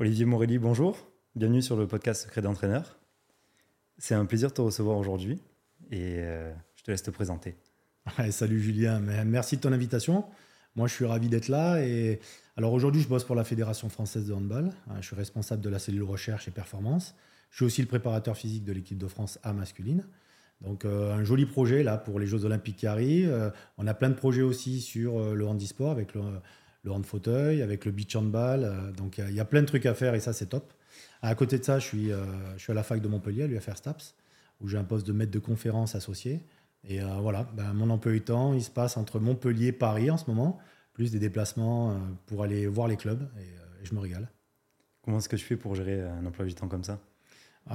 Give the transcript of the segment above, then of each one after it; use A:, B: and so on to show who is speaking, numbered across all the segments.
A: Olivier Morelli, bonjour. Bienvenue sur le podcast Secret d'entraîneur. C'est un plaisir de te recevoir aujourd'hui et euh, je te laisse te présenter.
B: salut Julien, merci de ton invitation. Moi, je suis ravi d'être là. Et alors aujourd'hui, je bosse pour la Fédération française de handball. Je suis responsable de la cellule recherche et performance. Je suis aussi le préparateur physique de l'équipe de France A masculine. Donc euh, un joli projet là pour les Jeux Olympiques qui. Euh, on a plein de projets aussi sur le handisport avec le, le hand fauteuil, avec le beach handball. donc il y, a plein de trucs à faire et ça c'est top. À côté de ça, je suis, euh, je suis à la fac de Montpellier, à l'UFR STAPS, où j'ai un poste de maître de conférence associé. Et euh, voilà, ben, mon emploi du temps, il se passe entre Montpellier et Paris en ce moment, plus des déplacements euh, pour aller voir les clubs, et, je me régale.
A: Comment est-ce que je fais pour gérer un emploi du temps comme ça?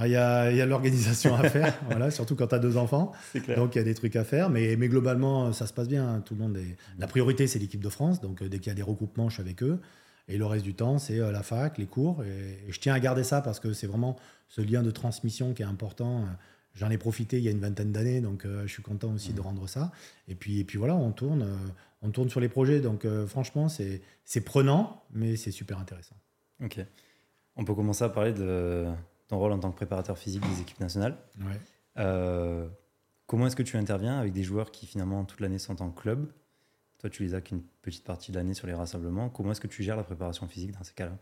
B: Il y a, y a l'organisation à faire, voilà, surtout quand tu as deux enfants. Donc il y a des trucs à faire, mais, mais globalement, ça se passe bien. Hein. Tout le monde est... La priorité, c'est l'équipe de France. Donc dès qu'il y a des recoupements, je suis avec eux. Et le reste du temps, c'est euh, la fac, les cours. Et, je tiens à garder ça parce que c'est vraiment ce lien de transmission qui est important. J'en ai profité il y a une vingtaine d'années, donc euh, je suis content aussi de mmh. rendre ça. Et puis, et puis voilà, on tourne, euh, on tourne sur les projets. Donc franchement, c'est prenant, mais c'est super intéressant.
A: Ok. On peut commencer à parler de ton rôle en tant que préparateur physique des équipes nationales.
B: Ouais.
A: comment est-ce que tu interviens avec des joueurs qui finalement toute l'année sont en club? Toi, tu les as qu'une petite partie de l'année sur les rassemblements. Comment est-ce que tu gères la préparation physique dans ces cas-là?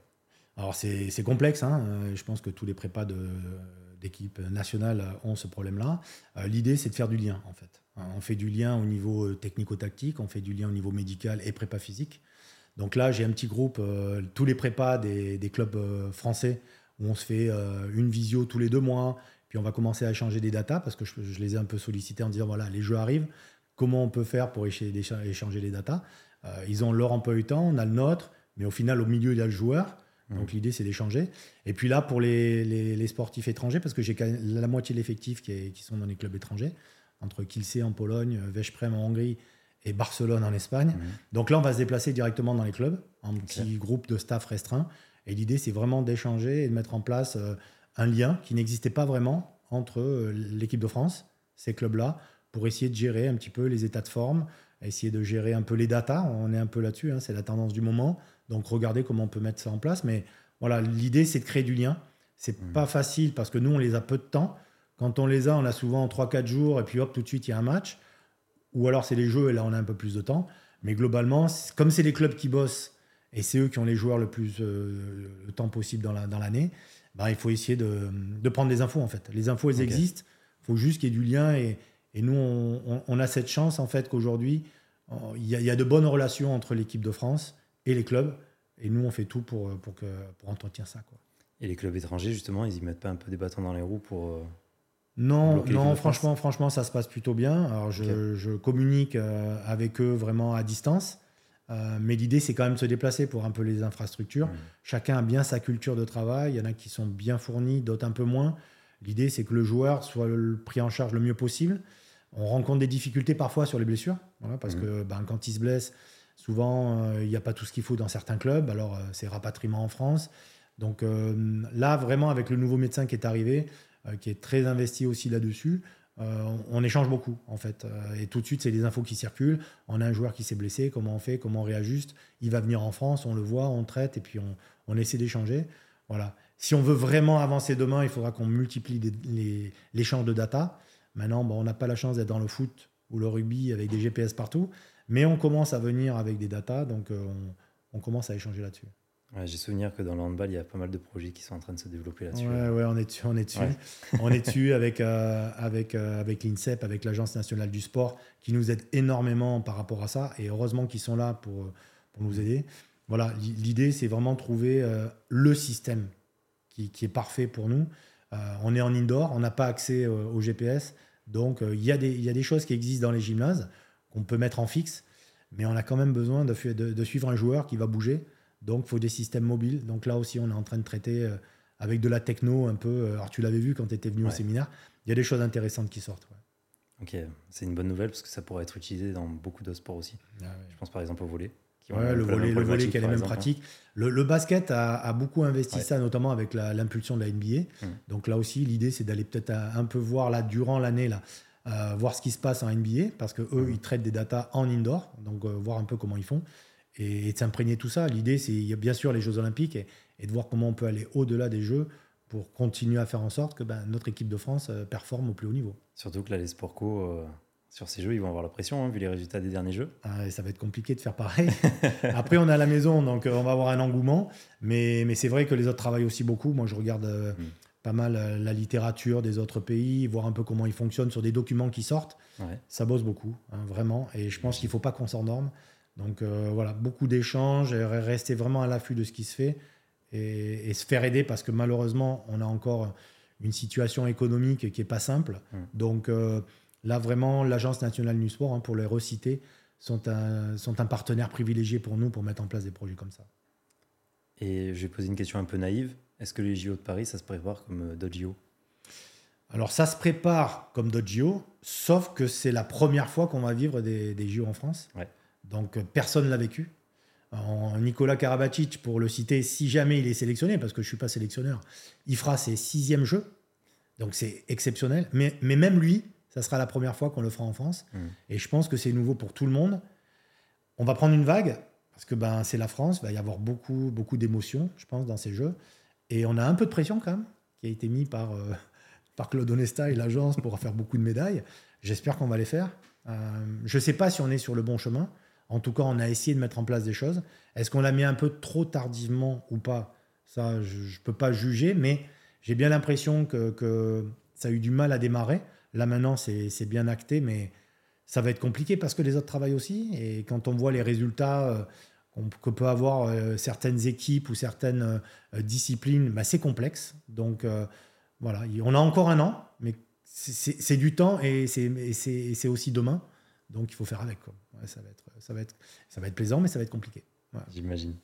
B: Alors, c'est complexe. Hein. Euh, je pense que tous les prépas d'équipe nationale ont ce problème-là. Euh, l'idée, c'est de faire du lien, en fait. On fait du lien au niveau euh, technico-tactique, on fait du lien au niveau médical et prépa physique. Donc là, j'ai un petit groupe, tous les prépas des, clubs français, où on se fait une visio tous les deux mois, puis on va commencer à échanger des datas, parce que je, je, les ai un peu sollicités en disant, voilà, les jeux arrivent, comment on peut faire pour échanger les datas? Euh, ils ont leur emploi du temps, on a le nôtre, mais au final, au milieu, il y a le joueur. Mmh. Donc l'idée, c'est d'échanger. Et puis là, pour les, sportifs étrangers, parce que j'ai la moitié de l'effectif qui, qui, sont dans les clubs étrangers, entre Kielce en Pologne, Veszprem en Hongrie et Barcelone en Espagne. Mmh. Donc là, on va se déplacer directement dans les clubs, en petit groupe de staff restreint. Et l'idée, c'est vraiment d'échanger et de mettre en place euh, un lien qui n'existait pas vraiment entre euh, l'équipe de France, ces clubs-là, pour essayer de gérer un petit peu les états de forme, essayer de gérer un peu les datas. On est un peu là-dessus, hein, c'est la tendance du moment. Donc regardez comment on peut mettre ça en place. Mais voilà, l'idée c'est de créer du lien. C'est mmh. pas facile parce que nous on les a peu de temps. Quand on les a, on a souvent 3-4 jours et puis hop, tout de suite il y a un match. Ou alors c'est les jeux et là on a un peu plus de temps. Mais globalement, comme c'est les clubs qui bossent et c'est eux qui ont les joueurs le plus euh, le temps possible dans l'année, la, ben, il faut essayer de, de, prendre des infos en fait. Les infos elles existent. Il faut juste qu'il y ait du lien et, et nous, on, a cette chance, en fait, qu'aujourd'hui, il y, a de bonnes relations entre l'équipe de France et les clubs. Et nous, on fait tout pour, pour, que, pour entretenir ça. Quoi.
A: Et les clubs étrangers, justement, ils y mettent pas un peu des bâtons dans les roues pour. Euh,
B: non, non franchement, franchement, ça se passe plutôt bien. Alors, je, je communique euh, avec eux vraiment à distance. Euh, mais l'idée, c'est quand même de se déplacer pour un peu les infrastructures. Mmh. Chacun a bien sa culture de travail. Il y en a qui sont bien fournis, d'autres un peu moins. L'idée, c'est que le joueur soit pris en charge le mieux possible. On rencontre des difficultés parfois sur les blessures, parce mmh. que ben, quand il se blesse, souvent euh, il n'y a pas tout ce qu'il faut dans certains clubs. Alors euh, c'est rapatriement en France. Donc là, vraiment, avec le nouveau médecin qui est arrivé, qui est très investi aussi là-dessus, on échange beaucoup en fait. et tout de suite, c'est des infos qui circulent. On a un joueur qui s'est blessé, comment on fait, comment on réajuste. Il va venir en France, on le voit, on traite et puis on, on essaie d'échanger. Voilà. Si on veut vraiment avancer demain, il faudra qu'on multiplie l'échange de data. Maintenant, bon, on n'a pas la chance d'être dans le foot ou le rugby avec des GPS partout, mais on commence à venir avec des datas, donc euh, on, commence à échanger là-dessus.
A: J'ai souvenir que dans le handball, il y a pas mal de projets qui sont en train de se développer là-dessus.
B: Ouais, ouais, on est dessus, on est dessus. on est dessus avec, euh, avec, euh, avec l'INSEP, avec l'Agence nationale du sport, qui nous aide énormément par rapport à ça, et heureusement qu'ils sont là pour, pour nous aider. Voilà, l'idée, c'est vraiment de trouver le système qui, qui, est parfait pour nous. Euh, on est en indoor, on n'a pas accès euh, au GPS. Donc, euh, il y, a des choses qui existent dans les gymnases qu'on peut mettre en fixe, mais on a quand même besoin de, suivre un joueur qui va bouger. Donc, il faut des systèmes mobiles. Donc, là aussi, on est en train de traiter avec de la techno un peu. Alors, tu l'avais vu quand tu étais venu au séminaire. Il y a des choses intéressantes qui sortent.
A: Ok, c'est une bonne nouvelle parce que ça pourrait être utilisé dans beaucoup de sports aussi. Ah Je pense par exemple au volet
B: le volet, le volet qui a les mêmes pratiques. Le, basket a, beaucoup investi ça, notamment avec l'impulsion de la NBA. Mmh. Donc là aussi, l'idée, c'est d'aller peut-être un peu voir là, durant l'année, là, euh, voir ce qui se passe en NBA, parce que eux, mmh. ils traitent des datas en indoor, donc euh, voir un peu comment ils font. Et, de s'imprégner tout ça. L'idée, c'est il y a bien sûr les Jeux Olympiques et, de voir comment on peut aller au-delà des Jeux pour continuer à faire en sorte que ben, notre équipe de France euh, performe au plus haut niveau.
A: Surtout que là, les Sportco, euh, sur ces Jeux, ils vont avoir la pression, hein, vu les résultats des derniers Jeux.
B: Ah, ça va être compliqué de faire pareil. Après, on est à la maison, donc on va avoir un engouement. Mais, mais c'est vrai que les autres travaillent aussi beaucoup. Moi, je regarde mm. pas mal la littérature des autres pays, voir un peu comment ils fonctionnent sur des documents qui sortent. Ça bosse beaucoup, hein, vraiment. Et je pense qu'il ne faut pas qu'on s'endorme. Donc euh, voilà, beaucoup d'échanges, rester vraiment à l'affût de ce qui se fait et, se faire aider parce que malheureusement, on a encore une situation économique qui n'est pas simple. Mmh. Donc euh, là, vraiment, l'Agence nationale du sport, hein, pour les reciter, sont un, sont un partenaire privilégié pour nous pour mettre en place des projets comme ça.
A: Et je vais poser une question un peu naïve. Est-ce que les JO de Paris, ça se prépare comme euh, d'autres JO
B: alors ça se prépare comme d'autres JO, sauf que c'est la première fois qu'on va vivre des, des JO en France. Ouais. Donc personne ne l'a vécu. En Nicolas Karabatic, pour le citer, si jamais il est sélectionné, parce que je ne suis pas sélectionneur, il fera ses sixièmes jeux. Donc c'est exceptionnel. Mais, mais, même lui, ça sera la première fois qu'on le fera en France. Mmh. Et je pense que c'est nouveau pour tout le monde. On va prendre une vague, parce que ben, c'est la France, il va y avoir beaucoup, beaucoup d'émotions, je pense, dans ces jeux. Et on a un peu de pression quand même, qui a été mis par, euh, par Claude Onesta et l'agence pour faire beaucoup de médailles. J'espère qu'on va les faire. Euh, je ne sais pas si on est sur le bon chemin. En tout cas, on a essayé de mettre en place des choses. Est-ce qu'on l'a mis un peu trop tardivement ou pas? Ça, je ne peux pas juger, mais j'ai bien l'impression que, ça a eu du mal à démarrer. Là, maintenant, c'est bien acté, mais ça va être compliqué parce que les autres travaillent aussi. Et quand on voit les résultats euh, que peut avoir euh, certaines équipes ou certaines euh, disciplines, bah, c'est complexe. Donc, voilà, on a encore un an, mais c'est du temps et c'est aussi demain. Donc, il faut faire avec. ça va être ça va être, ça va être plaisant, mais ça va être compliqué.
A: J'imagine.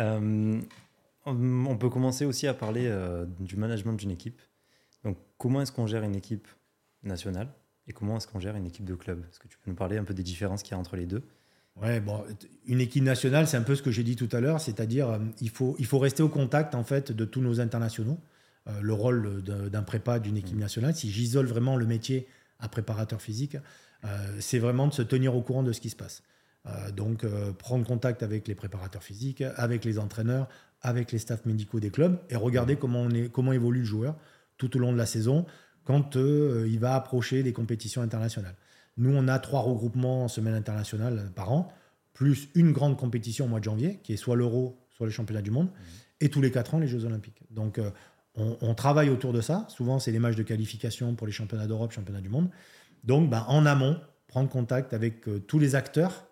A: Euh, on peut commencer aussi à parler euh, du management d'une équipe. Donc, comment est-ce qu'on gère une équipe nationale et comment est-ce qu'on gère une équipe de club? Est-ce que tu peux nous parler un peu des différences qu'il y a entre les deux?
B: Ouais, bon, une équipe nationale, c'est un peu ce que j'ai dit tout à l'heure, c'est-à-dire euh, il faut, il faut rester au contact en fait de tous nos internationaux. le rôle d'un prépa d'une équipe mmh. nationale, si j'isole vraiment le métier à préparateur physique, c'est vraiment de se tenir au courant de ce qui se passe. Euh, donc, euh, prendre contact avec les préparateurs physiques, avec les entraîneurs, avec les staffs médicaux des clubs et regarder comment, on est, comment évolue le joueur tout au long de la saison quand euh, il va approcher des compétitions internationales. Nous, on a trois regroupements en semaine internationale par an, plus une grande compétition au mois de janvier, qui est soit l'Euro, soit les championnats du monde, mmh. et tous les quatre ans, les Jeux Olympiques. Donc, on, travaille autour de ça. Souvent, c'est les matchs de qualification pour les championnats d'Europe, championnats du monde. Donc, ben, en amont, prendre contact avec tous les acteurs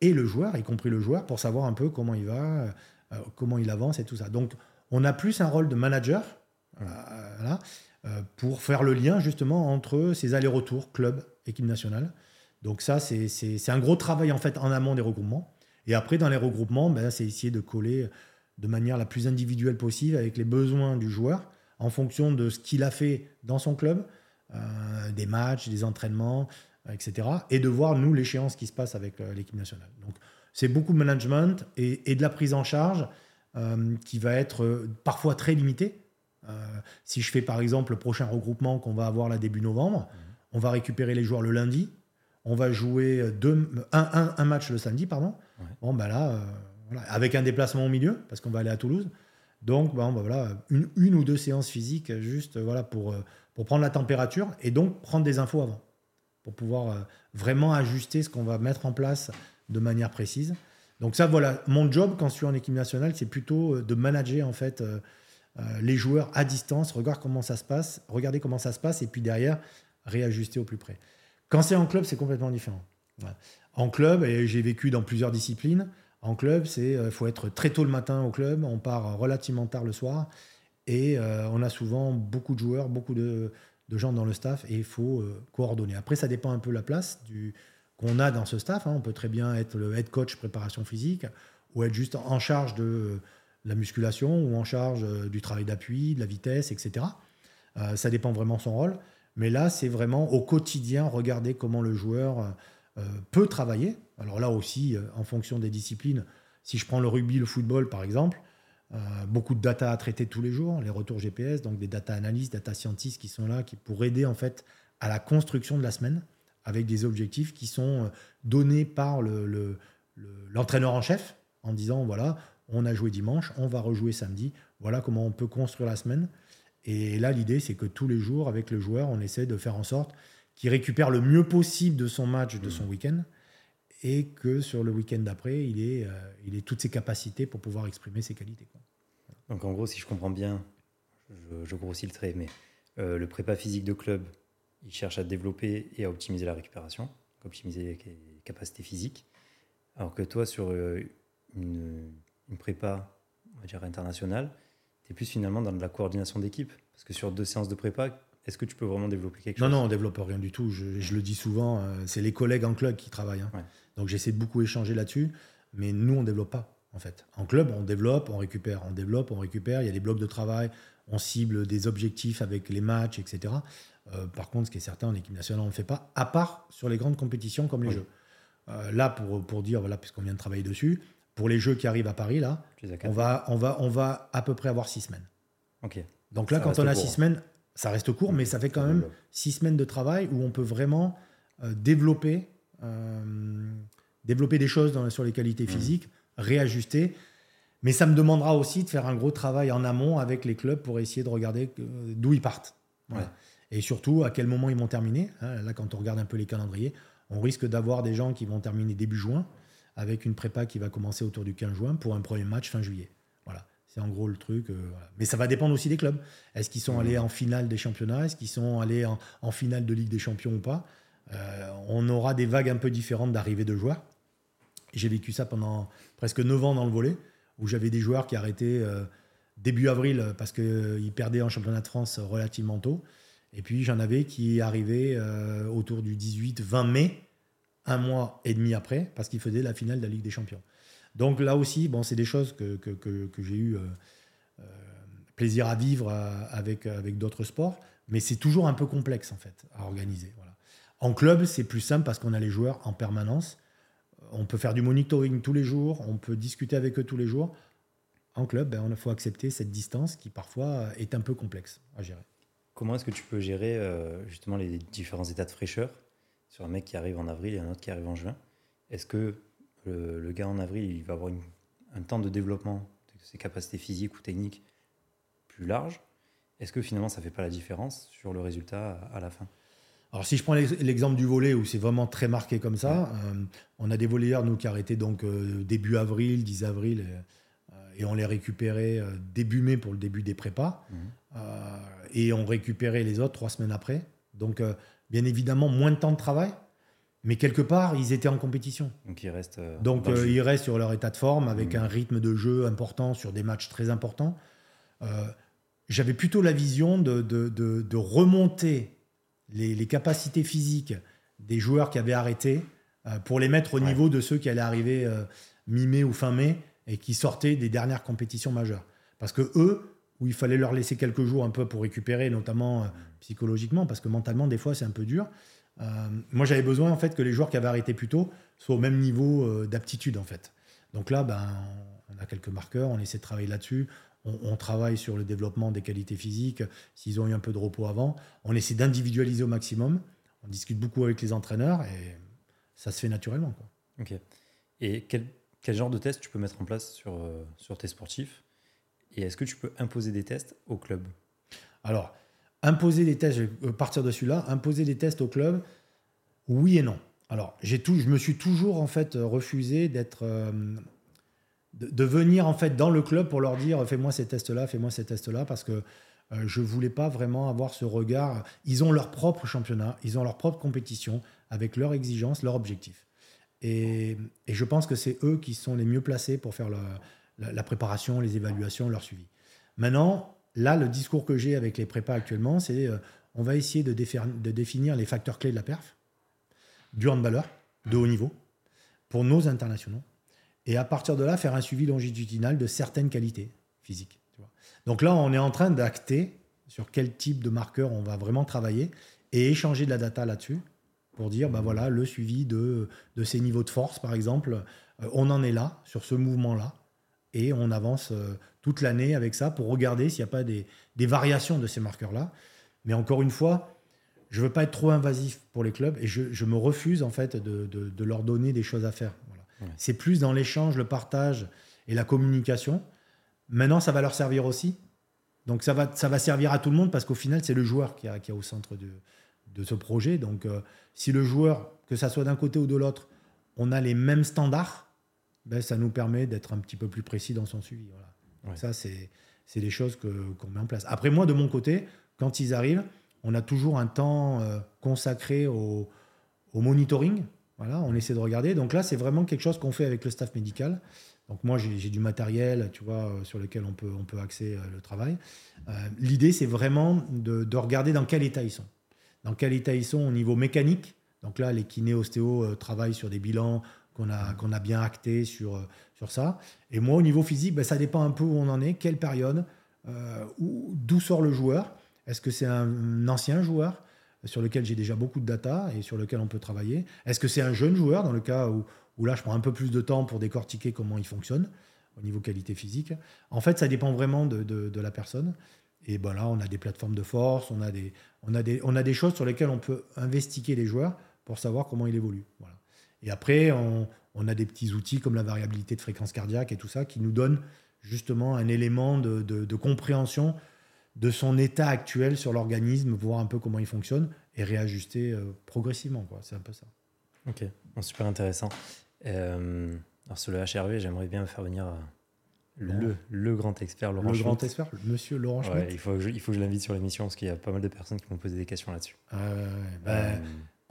B: et le joueur, y compris le joueur, pour savoir un peu comment il va, euh, comment il avance et tout ça. Donc, on a plus un rôle de manager euh, euh, pour faire le lien justement entre ces allers-retours club, équipe nationale. Donc ça, c'est un gros travail en fait en amont des regroupements. Et après, dans les regroupements, ben, c'est essayer de coller de manière la plus individuelle possible avec les besoins du joueur en fonction de ce qu'il a fait dans son club, des matchs, des entraînements, etc. Et de voir, nous, l'échéance qui se passe avec euh, l'équipe nationale. Donc, c'est beaucoup de management et, de la prise en charge euh, qui va être euh, parfois très limitée. si je fais par exemple le prochain regroupement qu'on va avoir là début novembre, on va récupérer les joueurs le lundi, on va jouer deux, un, un, match le samedi, pardon. Bon, ben là, avec un déplacement au milieu, parce qu'on va aller à Toulouse. Donc, bon, ben voilà, une, une, ou deux séances physiques juste voilà, pour, pour prendre la température et donc prendre des infos avant pour pouvoir euh, vraiment ajuster ce qu'on va mettre en place de manière précise. Donc ça, voilà, mon job quand je suis en équipe nationale, c'est plutôt euh, de manager en fait euh, les joueurs à distance, regarder comment ça se passe, regarder comment ça se passe, et puis derrière réajuster au plus près. Quand c'est en club, c'est complètement différent. En club, et j'ai vécu dans plusieurs disciplines, en club, c'est faut être très tôt le matin au club, on part relativement tard le soir, et on a souvent beaucoup de joueurs, beaucoup de, gens dans le staff et il faut euh, coordonner. Après, ça dépend un peu la place qu'on a dans ce staff. Hein. On peut très bien être le head coach préparation physique ou être juste en charge de la musculation ou en charge euh, du travail d'appui, de la vitesse, etc. Euh, ça dépend vraiment son rôle. Mais là, c'est vraiment au quotidien regarder comment le joueur peut travailler. Alors là aussi, en fonction des disciplines, si je prends le rugby, le football par exemple, euh, beaucoup de data à traiter tous les jours, les retours GPS, donc des data analystes, data scientists qui sont là qui, pour aider en fait à la construction de la semaine avec des objectifs qui sont euh, donnés par le, l'entraîneur en chef en disant voilà, on a joué dimanche, on va rejouer samedi, voilà comment on peut construire la semaine. Et là, l'idée, c'est que tous les jours, avec le joueur, on essaie de faire en sorte qu'il récupère le mieux possible de son match, de son mmh. week-end, et que sur le week-end d'après, il ait, euh, il ait toutes ses capacités pour pouvoir exprimer ses qualités.
A: Donc en gros, si je comprends bien, je, grossis le trait, mais euh, le prépa physique de club, il cherche à développer et à optimiser la récupération, optimiser les capacités physiques, alors que toi, sur euh, une, prépa, on va dire internationale, tu es plus finalement dans de la coordination d'équipe. Parce que sur deux séances de prépa, est-ce que tu peux vraiment développer quelque
B: chose
A: Non,
B: non, on ne développe rien du tout. Je, le dis souvent, euh, c'est les collègues en club qui travaillent. Hein. Donc j'essaie de beaucoup échanger là-dessus. Mais nous, on ne développe pas, en fait. En club, on développe, on récupère. On développe, on récupère. Il y a des blocs de travail. On cible des objectifs avec les matchs, etc. Euh, par contre, ce qui est certain, en équipe nationale, on ne le fait pas, à part sur les grandes compétitions comme les Jeux. Euh, là, pour, pour dire, voilà, puisqu'on vient de travailler dessus, pour les Jeux qui arrivent à Paris, là, on va, on, va, on va à peu près avoir six semaines. Donc là, quand on a six semaines, ça reste court, mais ça fait quand même six semaines de travail où on peut vraiment euh, développer, euh, développer des choses dans, sur les qualités mmh. physiques, réajuster. Mais ça me demandera aussi de faire un gros travail en amont avec les clubs pour essayer de regarder euh, d'où ils partent. Et surtout, à quel moment ils vont terminer. Hein, là, quand on regarde un peu les calendriers, on risque d'avoir des gens qui vont terminer début juin, avec une prépa qui va commencer autour du 15 juin pour un premier match fin juillet. C'est en gros le truc. Euh, Mais ça va dépendre aussi des clubs. Est-ce qu'ils sont allés en finale des championnats? Est-ce qu'ils sont allés en, finale de Ligue des Champions ou pas? Euh, On aura des vagues un peu différentes d'arrivée de joueurs. J'ai vécu ça pendant presque 9 ans dans le volet, où j'avais des joueurs qui arrêtaient euh, début avril parce qu'ils perdaient en championnat de France relativement tôt. Et puis j'en avais qui arrivaient autour du 18-20 mai, un mois et demi après, parce qu'ils faisaient la finale de la Ligue des Champions. Donc là aussi, bon, c'est des choses que, que, j'ai eu euh, euh, plaisir à vivre euh, avec, avec d'autres sports, mais c'est toujours un peu complexe en fait à organiser. Voilà. En club, c'est plus simple parce qu'on a les joueurs en permanence. On peut faire du monitoring tous les jours, on peut discuter avec eux tous les jours. En club, ben, il faut accepter cette distance qui parfois est un peu complexe à gérer.
A: Comment est-ce que tu peux gérer justement les différents états de fraîcheur? Sur un mec qui arrive en avril et un autre qui arrive en juin Est-ce que le, gars en avril, il va avoir un temps de développement de ses capacités physiques ou techniques plus large. Est-ce que finalement ça ne fait pas la différence sur le résultat à, la fin?
B: Alors si je prends l'exemple du volet où c'est vraiment très marqué comme ça, euh, on a des volleyeurs nous qui arrêtaient donc euh, début avril, 10 avril, euh, et, on les récupérait début mai pour le début des prépas, mmh. et on récupérait les autres trois semaines après. Donc bien évidemment moins de temps de travail, mais quelque part, ils étaient en compétition.
A: Donc ils restent. Euh,
B: Donc euh, ils restent sur leur état de forme avec mmh. un rythme de jeu important sur des matchs très importants. Euh, j'avais plutôt la vision de, de, de, remonter les, les, capacités physiques des joueurs qui avaient arrêté pour les mettre au niveau de ceux qui allaient arriver mi-mai ou fin mai et qui sortaient des dernières compétitions majeures. Parce que eux, où il fallait leur laisser quelques jours un peu pour récupérer, notamment psychologiquement, parce que mentalement, des fois, c'est un peu dur. Euh, moi, j'avais besoin en fait que les joueurs qui avaient arrêté plus tôt soient au même niveau euh, d'aptitude en fait. Donc là, ben, on a quelques marqueurs, on essaie de travailler là-dessus. On, travaille sur le développement des qualités physiques. S'ils ont eu un peu de repos avant, on essaie d'individualiser au maximum. On discute beaucoup avec les entraîneurs et ça se fait naturellement. Quoi.
A: Ok. Et quel, quel, genre de test tu peux mettre en place sur, euh, sur tes sportifs? Et est-ce que tu peux imposer des tests au club?
B: Alors, Imposer des tests, je vais partir de celui-là, imposer des tests au club, oui et non. Alors, j'ai tout, je me suis toujours en fait refusé d'être, euh, de, venir en fait dans le club pour leur dire fais-moi ces tests-là, fais-moi ces tests-là, parce que je euh, je voulais pas vraiment avoir ce regard. Ils ont leur propre championnat, ils ont leur propre compétition avec leurs exigences, leurs objectifs. Et, je pense que c'est eux qui sont les mieux placés pour faire la préparation, les évaluations, leur suivi. Maintenant, Là, le discours que j'ai avec les prépas actuellement, c'est euh, on va essayer de, définir les facteurs clés de la perf, du handballeur de haut niveau, pour nos internationaux, et à partir de là, faire un suivi longitudinal de certaines qualités physiques. Donc là, on est en train d'acter sur quel type de marqueur on va vraiment travailler et échanger de la data là-dessus pour dire, bah voilà, le suivi de, de ces niveaux de force, par exemple, euh, on en est là, sur ce mouvement-là, et on avance euh, toute l'année avec ça pour regarder s'il n'y a pas des, variations de ces marqueurs-là. Mais encore une fois, je ne veux pas être trop invasif pour les clubs et je, me refuse en fait de, leur donner des choses à faire. C'est plus dans l'échange, le partage et la communication. Maintenant, ça va leur servir aussi. Donc ça va, ça va servir à tout le monde parce qu'au final, c'est le joueur qui, est au centre de, de ce projet. Donc euh, si le joueur, que ça soit d'un côté ou de l'autre, on a les mêmes standards, ben, ça nous permet d'être un petit peu plus précis dans son suivi. Voilà. Ça, c'est, c'est des choses qu'on met en place. Après, moi, de mon côté, quand ils arrivent, on a toujours un temps euh, consacré au, au, monitoring. Voilà, on essaie de regarder. Donc là, c'est vraiment quelque chose qu'on fait avec le staff médical. Donc moi, j'ai du matériel, tu vois, euh, sur lequel on peut, on peut axer le travail. L'idée, c'est vraiment de, de, regarder dans quel état ils sont dans quel état ils sont au niveau mécanique. Donc là, les kinés ostéo euh, travaillent sur des bilans qu'on a, a bien actés sur, euh, sur ça. Et moi, au niveau physique, ben, ça dépend un peu où on en est, quelle période, euh, d'où sort le joueur. Est-ce que c'est un ancien joueur sur lequel j'ai déjà beaucoup de data et sur lequel on peut travailler? Est-ce que c'est un jeune joueur dans le cas où, où là, je prends un peu plus de temps pour décortiquer comment il fonctionne au niveau qualité physique? En fait, ça dépend vraiment de, de, la personne. Et ben là, on a des plateformes de force, on a des, on a des, on a des choses sur lesquelles on peut investiguer les joueurs pour savoir comment ils évoluent. Voilà. Et après, on, on, a des petits outils comme la variabilité de fréquence cardiaque et tout ça qui nous donnent justement un élément de, de, compréhension de son état actuel sur l'organisme, voir un peu comment il fonctionne et réajuster euh, progressivement. C'est un peu ça.
A: Ok, super intéressant. Euh, alors sur le HRV, j'aimerais bien faire venir euh, le, le, grand expert Laurent
B: Le grand expert, monsieur Laurent Schmitt.
A: il, faut que je, il faut que je l'invite sur l'émission parce qu'il y a pas mal de personnes qui m'ont posé des questions là-dessus.
B: Ben, euh,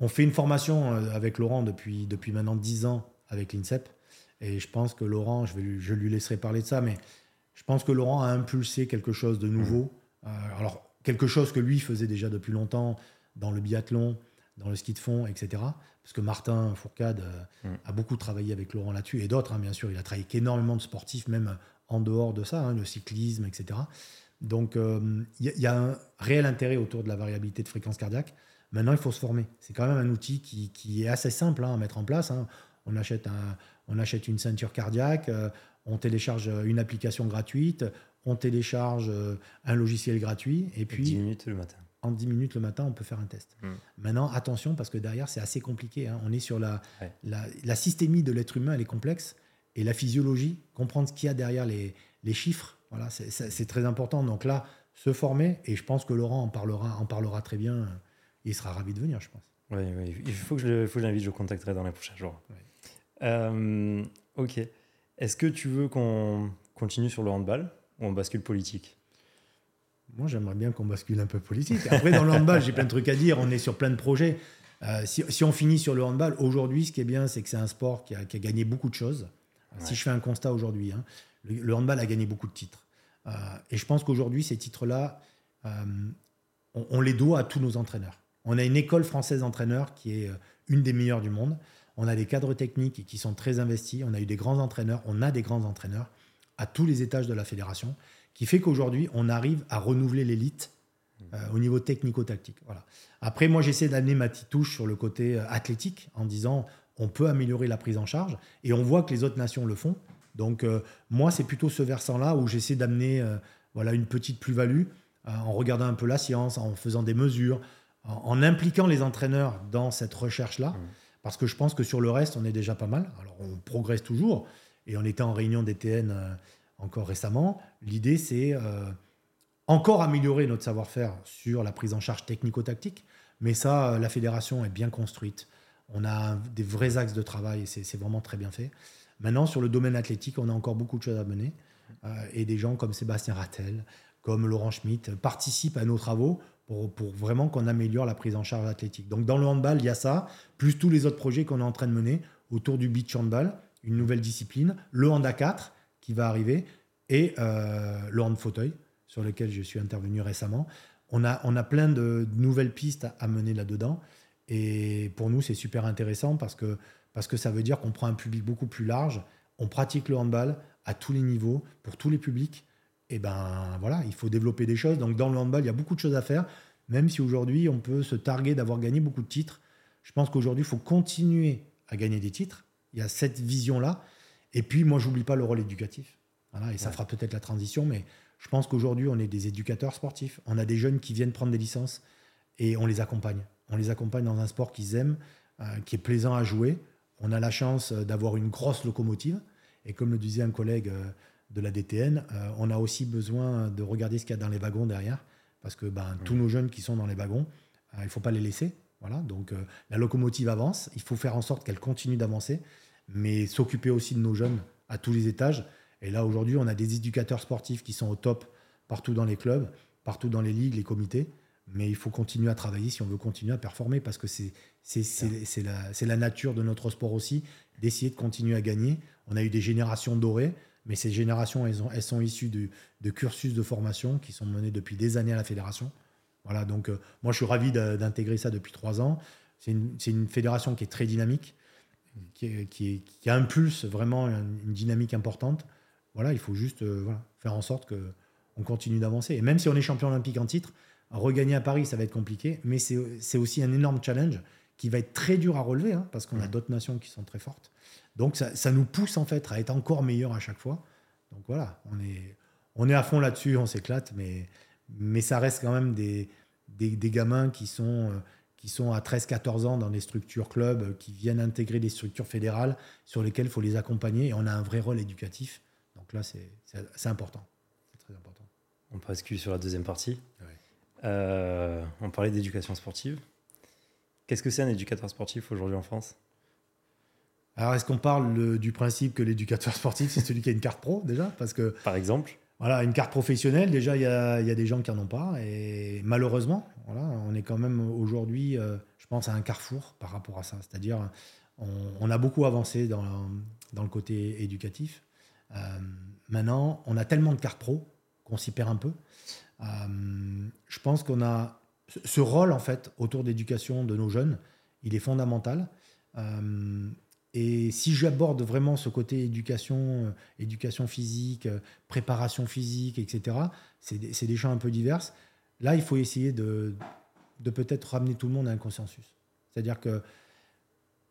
B: on fait une formation euh, avec Laurent depuis, depuis maintenant 10 ans avec l'INSEP. Et je pense que Laurent, je, vais, je lui laisserai parler de ça, mais je pense que Laurent a impulsé quelque chose de nouveau. Mmh. Euh, alors, quelque chose que lui faisait déjà depuis longtemps dans le biathlon, dans le ski de fond, etc. Parce que Martin Fourcade mmh. a beaucoup travaillé avec Laurent là-dessus, et d'autres, hein, bien sûr. Il a travaillé avec énormément de sportifs, même en dehors de ça, hein, le cyclisme, etc. Donc, il euh, y, a un réel intérêt autour de la variabilité de fréquence cardiaque. Maintenant, il faut se former. C'est quand même un outil qui, est assez simple hein, à mettre en place. Hein. On, achète un, on achète une ceinture cardiaque, euh, on télécharge une application gratuite, on télécharge euh, un logiciel gratuit, et puis...
A: 10 minutes le matin.
B: En 10 minutes le matin, on peut faire un test. Hmm. Maintenant, attention, parce que derrière, c'est assez compliqué. On est sur la, la, la systémie de l'être humain, elle est complexe et la physiologie, comprendre ce qu'il y a derrière les, les chiffres. Voilà, c'est très important. Donc là, se former, et je pense que Laurent en parlera, en parlera très bien. Il sera ravi de venir, je pense.
A: Oui, oui. il faut que je l'invite, je le contacterai dans les prochains jours. Euh, ok. Est-ce que tu veux qu'on continue sur le handball ou on bascule politique?
B: Moi, j'aimerais bien qu'on bascule un peu politique. Après, dans le handball, j'ai plein de trucs à dire. On est sur plein de projets. Euh, si, si, on finit sur le handball, aujourd'hui, ce qui est bien, c'est que c'est un sport qui a, qui a, gagné beaucoup de choses. Si je fais un constat aujourd'hui, hein, le, handball a gagné beaucoup de titres. Euh, et je pense qu'aujourd'hui, ces titres-là, euh, on, les doit à tous nos entraîneurs. On a une école française d'entraîneurs qui est euh, une des meilleures du monde. On a des cadres techniques qui sont très investis. On a eu des grands entraîneurs. On a des grands entraîneurs à tous les étages de la fédération, qui fait qu'aujourd'hui, on arrive à renouveler l'élite au niveau technico-tactique. Voilà. Après, moi, j'essaie d'amener ma petite touche sur le côté athlétique en disant on peut améliorer la prise en charge. Et on voit que les autres nations le font. Donc euh, moi, c'est plutôt ce versant-là où j'essaie d'amener euh, voilà, une petite plus-value euh, en regardant un peu la science, en faisant des mesures, en, impliquant les entraîneurs dans cette recherche-là. Mmh. Parce que je pense que sur le reste, on est déjà pas mal. Alors on progresse toujours. Et on était en réunion d'ETN encore récemment. L'idée, c'est encore améliorer notre savoir-faire sur la prise en charge technico-tactique. Mais ça, la fédération est bien construite. On a des vrais axes de travail et c'est vraiment très bien fait. Maintenant, sur le domaine athlétique, on a encore beaucoup de choses à mener. Euh, et des gens comme Sébastien Rattel, comme Laurent Schmitt participent à nos travaux pour, vraiment qu'on améliore la prise en charge athlétique. Donc dans le handball, il y a ça, plus tous les autres projets qu'on est en train de mener autour du beach handball, une nouvelle discipline, le hand à 4 qui va arriver, et euh, le hand fauteuil, sur lequel je suis intervenu récemment. On a, on a plein de nouvelles pistes à mener là-dedans. Et pour nous, c'est super intéressant parce que, parce que ça veut dire qu'on prend un public beaucoup plus large, on pratique le handball à tous les niveaux, pour tous les publics. Et ben voilà, il faut développer des choses. Donc dans le handball, il y a beaucoup de choses à faire, même si aujourd'hui on peut se targuer d'avoir gagné beaucoup de titres. Je pense qu'aujourd'hui, il faut continuer à gagner des titres. Il y a cette vision-là. Et puis, moi, j'oublie pas le rôle éducatif. Voilà, et ça fera peut-être la transition, mais je pense qu'aujourd'hui, on est des éducateurs sportifs. On a des jeunes qui viennent prendre des licences et on les accompagne on les accompagne dans un sport qu'ils aiment, euh, qui est plaisant à jouer. on a la chance d'avoir une grosse locomotive. Et comme le disait un collègue de la DTN, on a aussi besoin de regarder ce qu'il y a dans les wagons derrière. Parce que ben, tous nos jeunes qui sont dans les wagons, il ne faut pas les laisser. Voilà, donc la locomotive avance, il faut faire en sorte qu'elle continue d'avancer, mais s'occuper aussi de nos jeunes à tous les étages. Et là, aujourd'hui, on a des éducateurs sportifs qui sont au top partout dans les clubs, partout dans les ligues, les comités. Mais il faut continuer à travailler si on veut continuer à performer parce que c'est la, la nature de notre sport aussi, d'essayer de continuer à gagner. On a eu des générations dorées, mais ces générations, elles, ont, elles sont issues de, cursus de formation qui sont menés depuis des années à la fédération. Voilà, donc euh, moi je suis ravi d'intégrer ça depuis trois ans. C'est une, fédération qui est très dynamique, qui, impulse vraiment une, dynamique importante. Voilà, il faut juste euh, faire en sorte qu'on continue d'avancer. Et même si on est champion olympique en titre, regagner à Paris, ça va être compliqué, mais c'est aussi un énorme challenge qui va être très dur à relever, hein, parce qu'on a d'autres nations qui sont très fortes. Donc ça, ça, nous pousse en fait à être encore meilleurs à chaque fois. Donc voilà, on est, on est à fond là-dessus, on s'éclate, mais, mais ça reste quand même des, des, des gamins qui sont, euh, qui sont à 13-14 ans dans des structures clubs, qui viennent intégrer des structures fédérales sur lesquelles il faut les accompagner, et on a un vrai rôle éducatif. Donc là, c'est important. C'est très important.
A: On bascule sur la deuxième partie. Euh, on parlait d'éducation sportive. Qu'est-ce que c'est un éducateur sportif aujourd'hui en France?
B: Alors, est-ce qu'on parle du principe que l'éducateur sportif, c'est celui qui a une carte pro déjà? Parce que,
A: Par exemple?
B: Voilà, une carte professionnelle, déjà, il y a, des gens qui n'en ont pas. Et malheureusement, voilà, on est quand même aujourd'hui, euh, je pense, à un carrefour par rapport à ça. C'est-à-dire, on, a beaucoup avancé dans, dans le côté éducatif. Euh, maintenant, on a tellement de cartes pro qu'on s'y perd un peu. Euh, je pense qu'on a ce rôle en fait autour d'éducation de nos jeunes, il est fondamental. Euh, et si j'aborde vraiment ce côté éducation, euh, éducation physique, préparation physique, etc., c'est des, des, champs un peu divers. Là, il faut essayer de, peut-être ramener tout le monde à un consensus. C'est-à-dire que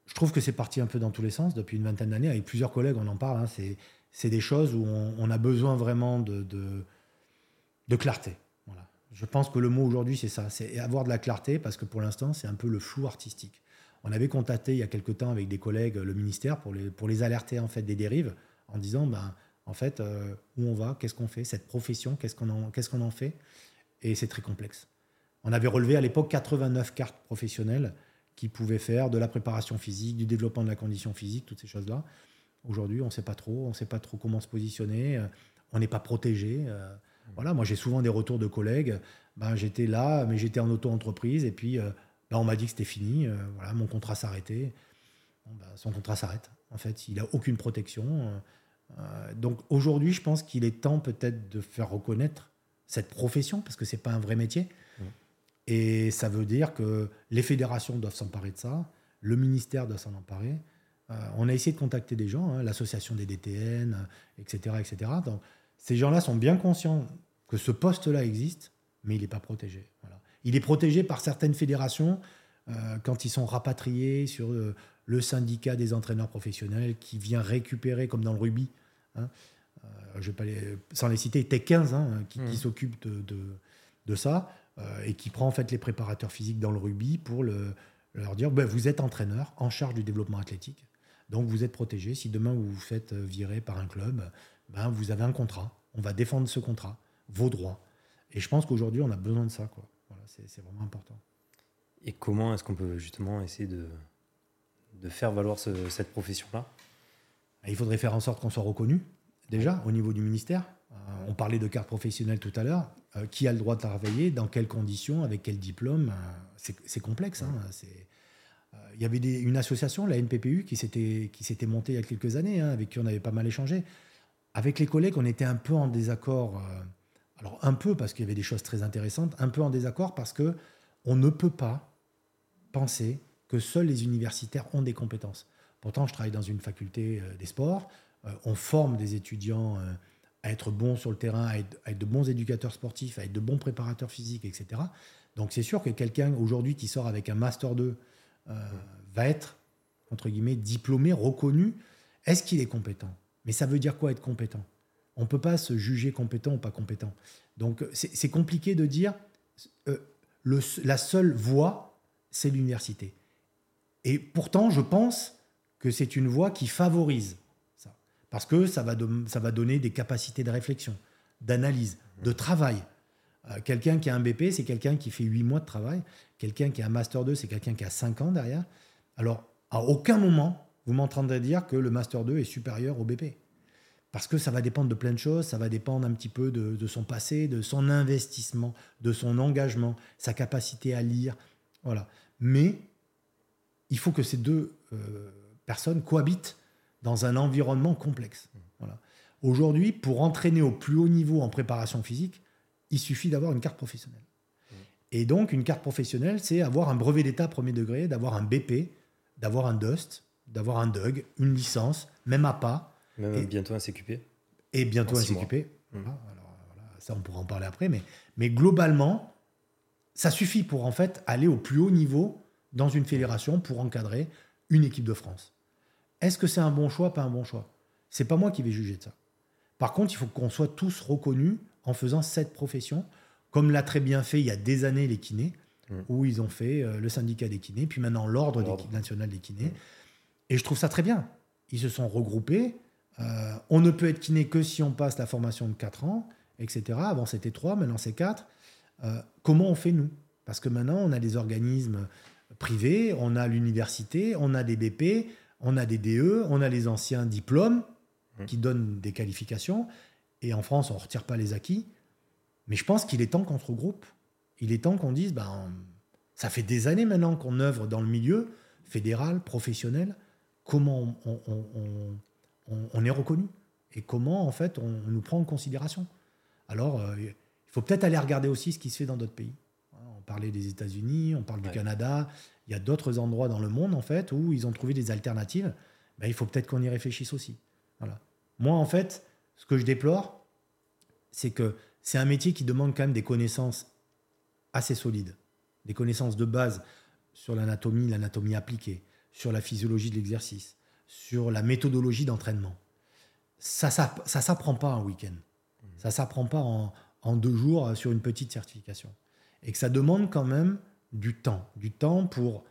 B: je trouve que c'est parti un peu dans tous les sens depuis une vingtaine d'années. Avec plusieurs collègues, on en parle. Hein. c'est des choses où on, a besoin vraiment de clarté. Je pense que le mot aujourd'hui, c'est ça, c'est avoir de la clarté, parce que pour l'instant, c'est un peu le flou artistique. On avait contacté il y a quelque temps avec des collègues le ministère pour les, pour les alerter en fait des dérives, en disant, ben, en fait, euh, où on va, qu'est-ce qu'on fait, cette profession, qu'est-ce qu'on en, en fait, et c'est très complexe. On avait relevé à l'époque 89 cartes professionnelles qui pouvaient faire de la préparation physique, du développement de la condition physique, toutes ces choses-là. Aujourd'hui, on ne sait pas trop, on ne sait pas trop comment se positionner, euh, on n'est pas protégé. Euh, voilà, moi j'ai souvent des retours de collègues. Ben, j'étais là, mais j'étais en auto-entreprise et puis euh, ben, on m'a dit que c'était fini. Euh, voilà, mon contrat s'arrêtait. Ben, son contrat s'arrête. En fait, il n'a aucune protection. Euh, donc aujourd'hui, je pense qu'il est temps peut-être de faire reconnaître cette profession parce que c'est pas un vrai métier. Mmh. Et ça veut dire que les fédérations doivent s'emparer de ça, le ministère doit s'en emparer. on a essayé de contacter des gens, hein, l'association des DTN, etc., etc. Donc, ces gens-là sont bien conscients que ce poste-là existe, mais il n'est pas protégé. Voilà. Il est protégé par certaines fédérations euh, quand ils sont rapatriés sur euh, le syndicat des entraîneurs professionnels qui vient récupérer, comme dans le rugby, hein, euh, je vais pas les, sans les citer, Tech 15 hein, qui, mmh. s'occupe de, de, de, ça et qui prend en fait les préparateurs physiques dans le rugby pour le, leur dire ben, vous êtes entraîneur en charge du développement athlétique. Donc vous êtes protégé. Si demain vous vous faites virer par un club, ben, vous avez un contrat. On va défendre ce contrat, vos droits. Et je pense qu'aujourd'hui, on a besoin de ça. Quoi. Voilà, c'est vraiment important.
A: Et comment est-ce qu'on peut justement essayer de, de faire valoir cette profession-là?
B: Il faudrait faire en sorte qu'on soit reconnu, déjà, au niveau du ministère. Euh, on parlait de carte professionnelle tout à l'heure. Euh, qui a le droit de travailler? Dans quelles conditions? Avec quel diplôme? Euh, C'est complexe. Hein, il y avait une association, la NPPU, qui s'était montée il y a quelques années, hein, avec qui on avait pas mal échangé. Avec les collègues, on était un peu en désaccord. Euh, alors un peu parce qu'il y avait des choses très intéressantes, un peu en désaccord parce que on ne peut pas penser que seuls les universitaires ont des compétences. Pourtant, je travaille dans une faculté euh, des sports. Euh, on forme des étudiants à être bons sur le terrain, à être, de bons éducateurs sportifs, à être de bons préparateurs physiques, etc. Donc c'est sûr que quelqu'un aujourd'hui qui sort avec un master 2 va être entre guillemets diplômé, reconnu. Est-ce qu'il est compétent? Mais ça veut dire quoi être compétent? On ne peut pas se juger compétent ou pas compétent. Donc c'est compliqué de dire euh, la seule voie, c'est l'université. Et pourtant, je pense que c'est une voie qui favorise ça. Parce que ça va, ça va donner des capacités de réflexion, d'analyse, de travail. Euh, quelqu'un qui a un BP, c'est quelqu'un qui fait 8 mois de travail. Quelqu'un qui a un Master 2, c'est quelqu'un qui a 5 ans derrière. Alors, à aucun moment, vous m'entendrez dire que le Master 2 est supérieur au BP. Parce que ça va dépendre de plein de choses, ça va dépendre un petit peu de, son passé, de son investissement, de son engagement, sa capacité à lire. Voilà. Mais il faut que ces deux euh, personnes cohabitent dans un environnement complexe. Voilà. Aujourd'hui, pour entraîner au plus haut niveau en préparation physique, il suffit d'avoir une carte professionnelle. Et donc, une carte professionnelle, c'est avoir un brevet d'état premier degré, d'avoir un BP, d'avoir un DUST, d'avoir un DUG, une licence, même à pas,
A: même et, bientôt un CQP.
B: Et bientôt un CQP. Mmh. ça, on pourra en parler après. Mais, mais globalement, ça suffit pour en fait aller au plus haut niveau dans une fédération pour encadrer une équipe de France. Est-ce que c'est un bon choix, pas un bon choix C'est pas moi qui vais juger de ça. Par contre, il faut qu'on soit tous reconnus en faisant cette profession, comme l'a très bien fait il y a des années les kinés, mmh. où ils ont fait euh, le syndicat des kinés, puis maintenant l'ordre national des kinés. Mmh. Et je trouve ça très bien. Ils se sont regroupés, euh, on ne peut être kiné que si on passe la formation de 4 ans, etc. Avant c'était 3, maintenant c'est 4. Euh, comment on fait nous? Parce que maintenant on a des organismes privés, on a l'université, on a des BP, on a des DE, on a les anciens diplômes mmh. qui donnent des qualifications. Et en France, on ne retire pas les acquis. Mais je pense qu'il est temps qu'on se regroupe. Il est temps qu'on dise, ben, ça fait des années maintenant qu'on œuvre dans le milieu fédéral, professionnel. Comment on on, est reconnu et comment en fait on, nous prend en considération. Alors, euh, il faut peut-être aller regarder aussi ce qui se fait dans d'autres pays. On parlait des États-Unis, on parle du Canada. Il y a d'autres endroits dans le monde en fait où ils ont trouvé des alternatives. Ben, il faut peut-être qu'on y réfléchisse aussi. Voilà. Moi, en fait, ce que je déplore, c'est que c'est un métier qui demande quand même des connaissances assez solides, des connaissances de base sur l'anatomie, l'anatomie appliquée, sur la physiologie de l'exercice, sur la méthodologie d'entraînement. Ça ne ça, s'apprend pas un week-end. Ça ne s'apprend pas en, deux jours sur une petite certification. Et que ça demande quand même du temps. Du temps pour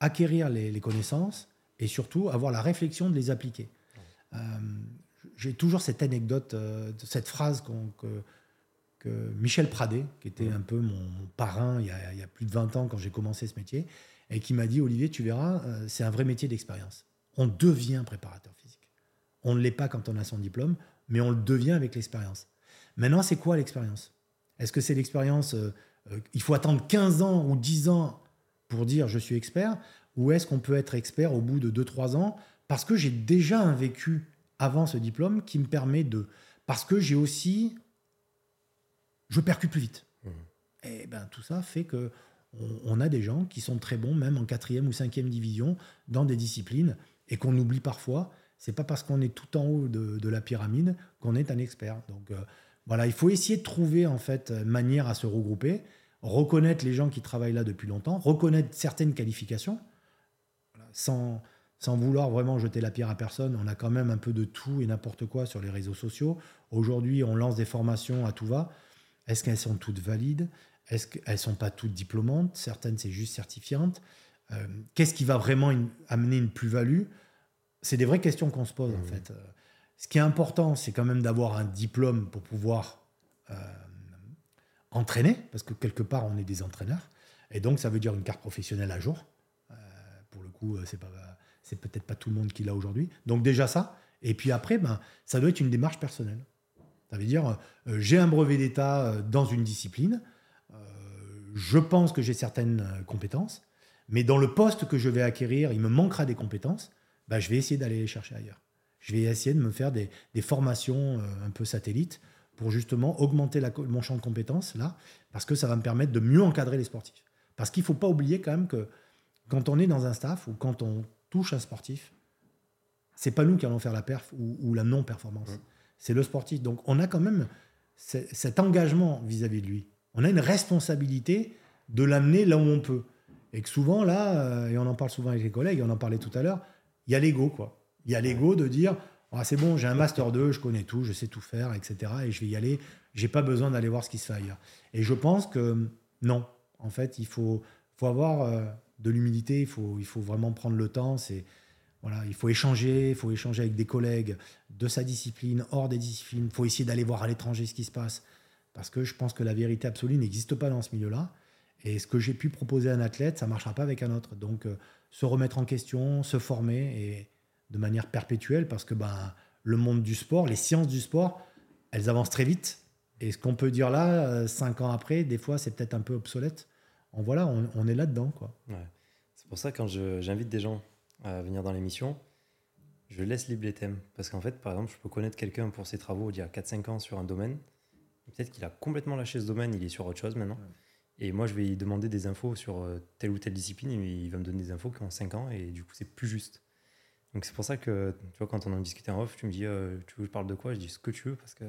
B: acquérir les, connaissances et surtout avoir la réflexion de les appliquer. Euh, j'ai toujours cette anecdote, euh, cette phrase que, que, Michel Pradet, qui était un peu mon, parrain il y, a, il y, a, plus de 20 ans quand j'ai commencé ce métier, et qui m'a dit, Olivier, tu verras, euh, c'est un vrai métier d'expérience on devient préparateur physique. On ne l'est pas quand on a son diplôme, mais on le devient avec l'expérience. Maintenant, c'est quoi l'expérience? Est-ce que c'est l'expérience, euh, euh, il faut attendre 15 ans ou 10 ans pour dire je suis expert? Ou est-ce qu'on peut être expert au bout de 2-3 ans parce que j'ai déjà un vécu avant ce diplôme qui me permet de... Parce que j'ai aussi... Je percute plus vite. Mmh. Et ben tout ça fait que on, a des gens qui sont très bons, même en quatrième ou cinquième division, dans des disciplines et qu'on oublie parfois. C'est pas parce qu'on est tout en haut de, la pyramide qu'on est un expert. Donc euh, voilà, il faut essayer de trouver en fait manière à se regrouper, reconnaître les gens qui travaillent là depuis longtemps, reconnaître certaines qualifications, sans, sans vouloir vraiment jeter la pierre à personne. On a quand même un peu de tout et n'importe quoi sur les réseaux sociaux. Aujourd'hui, on lance des formations à tout va. Est-ce qu'elles sont toutes valides? Est-ce qu'elles ne sont pas toutes diplômantes Certaines, c'est juste certifiantes. Euh, qu'est-ce qui va vraiment amener une plus-value? C'est des vraies questions qu'on se pose en mmh. fait. Euh, ce qui est important, c'est quand même d'avoir un diplôme pour pouvoir euh, entraîner, parce que quelque part, on est des entraîneurs. Et donc, ça veut dire une carte professionnelle à jour. pour le coup, c'est pas, c'est peut-être pas tout le monde qui l'a aujourd'hui. Donc déjà ça. Et puis après, ben, ça doit être une démarche personnelle. Ça veut dire, j'ai un brevet d'État dans une discipline. Je pense que j'ai certaines compétences. Mais dans le poste que je vais acquérir, il me manquera des compétences, bah, je vais essayer d'aller les chercher ailleurs. Je vais essayer de me faire des, formations euh, un peu satellites pour justement augmenter mon champ de compétences là, parce que ça va me permettre de mieux encadrer les sportifs. Parce qu'il ne faut pas oublier quand même que quand on est dans un staff ou quand on touche un sportif, c'est pas nous qui allons faire la perf ou, la non-performance. C'est le sportif. Donc on a quand même cet engagement vis-à-vis -vis de lui. On a une responsabilité de l'amener là où on peut. Et que souvent, là, euh, et on en parle souvent avec les collègues, on en parlait tout à l'heure, il y a l'ego, quoi. Il y a l'ego de dire ah, c'est bon, j'ai un Master 2, je connais tout, je sais tout faire, etc. Et je vais y aller, j'ai pas besoin d'aller voir ce qui se fait ailleurs. Et je pense que non, en fait, il faut, faut avoir euh, de l'humilité, il faut, il faut vraiment prendre le temps. C'est Voilà, il faut échanger, il faut échanger avec des collègues de sa discipline, hors des disciplines. Il faut essayer d'aller voir à l'étranger ce qui se passe. Parce que je pense que la vérité absolue n'existe pas dans ce milieu-là. Et ce que j'ai pu proposer à un athlète, ça ne marchera pas avec un autre. Donc, euh, se remettre en question, se former, et de manière perpétuelle, parce que ben, le monde du sport, les sciences du sport, elles avancent très vite. Et ce qu'on peut dire là, euh, cinq ans après, des fois, c'est peut-être un peu obsolète. En voilà, on, est là-dedans.
A: C'est pour ça quand je- j'invite des gens à venir dans l'émission, je laisse libre les thèmes. Parce qu'en fait, par exemple, je peux connaître quelqu'un pour ses travaux d'il y a 4-5 ans sur un domaine. Peut-être qu'il a complètement lâché ce domaine, il est sur autre chose maintenant. Et moi, je vais lui demander des infos sur euh, telle ou telle discipline, et il va me donner des infos qui ont 5 ans, et du coup, c'est plus juste. Donc c'est pour ça que, tu vois, quand on en discutait en off, tu me dis, euh, tu veux que je parle de quoi? Je dis ce que tu veux, parce que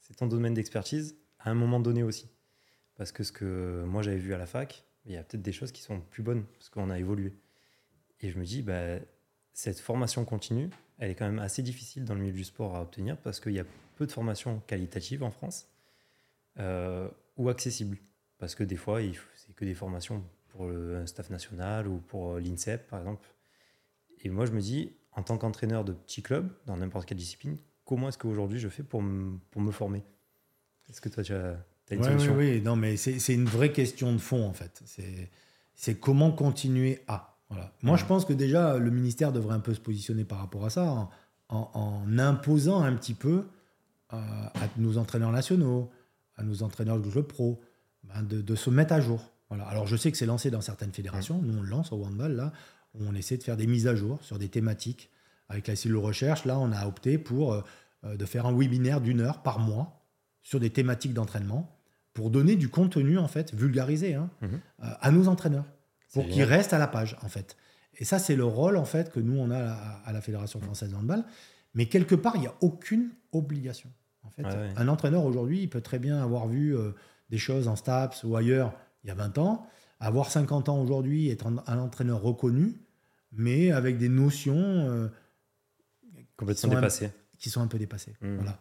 A: c'est ton domaine d'expertise à un moment donné aussi. Parce que ce que moi j'avais vu à la fac, il y a peut-être des choses qui sont plus bonnes, parce qu'on a évolué. Et je me dis, bah, cette formation continue, elle est quand même assez difficile dans le milieu du sport à obtenir, parce qu'il y a peu de formations qualitatives en France, euh, ou accessibles. Parce que des fois, c'est que des formations pour le un staff national ou pour euh, l'INSEP, par exemple. Et moi, je me dis, en tant qu'entraîneur de petit club, dans n'importe quelle discipline, comment est-ce qu'aujourd'hui je fais pour, me- pour me former? Est-ce que toi, tu as, as une
B: Ouais,
A: solution?
B: oui, oui, non, mais c'est une vraie question de fond, en fait. C'est- C'est comment continuer à. Voilà. Moi,
A: Ouais.
B: je pense que déjà, le ministère devrait un peu se positionner par rapport à ça, en, en- en imposant un petit peu euh, à nos entraîneurs nationaux, à nos entraîneurs de club pro, ben, de, de se mettre à jour. Voilà. Alors, je sais que c'est lancé dans certaines fédérations. Nous, on le lance au handball, là, où on essaie de faire des mises à jour sur des thématiques. Avec la cellule recherche, là, on a opté pour euh, euh, de faire un webinaire d'une heure par mois sur des thématiques d'entraînement pour donner du contenu, en fait, vulgarisé, hein,
A: Mhm.
B: euh, à nos entraîneurs, pour qu'ils restent à la page, en fait. Et ça, c'est le rôle, en fait, que nous, on a à, à la Fédération française de handball. Mais quelque part, il n'y a aucune obligation. En fait,
A: Ouais, ouais.
B: un entraîneur aujourd'hui, il peut très bien avoir vu euh, des choses en STAPS ou ailleurs il y a 20 ans, avoir 50 ans aujourd'hui, être un, entraîneur reconnu, mais avec des notions euh,
A: Complètement
B: Ils sont un-
A: dépassé.
B: qui sont un peu dépassées.
A: Mhm.
B: Voilà.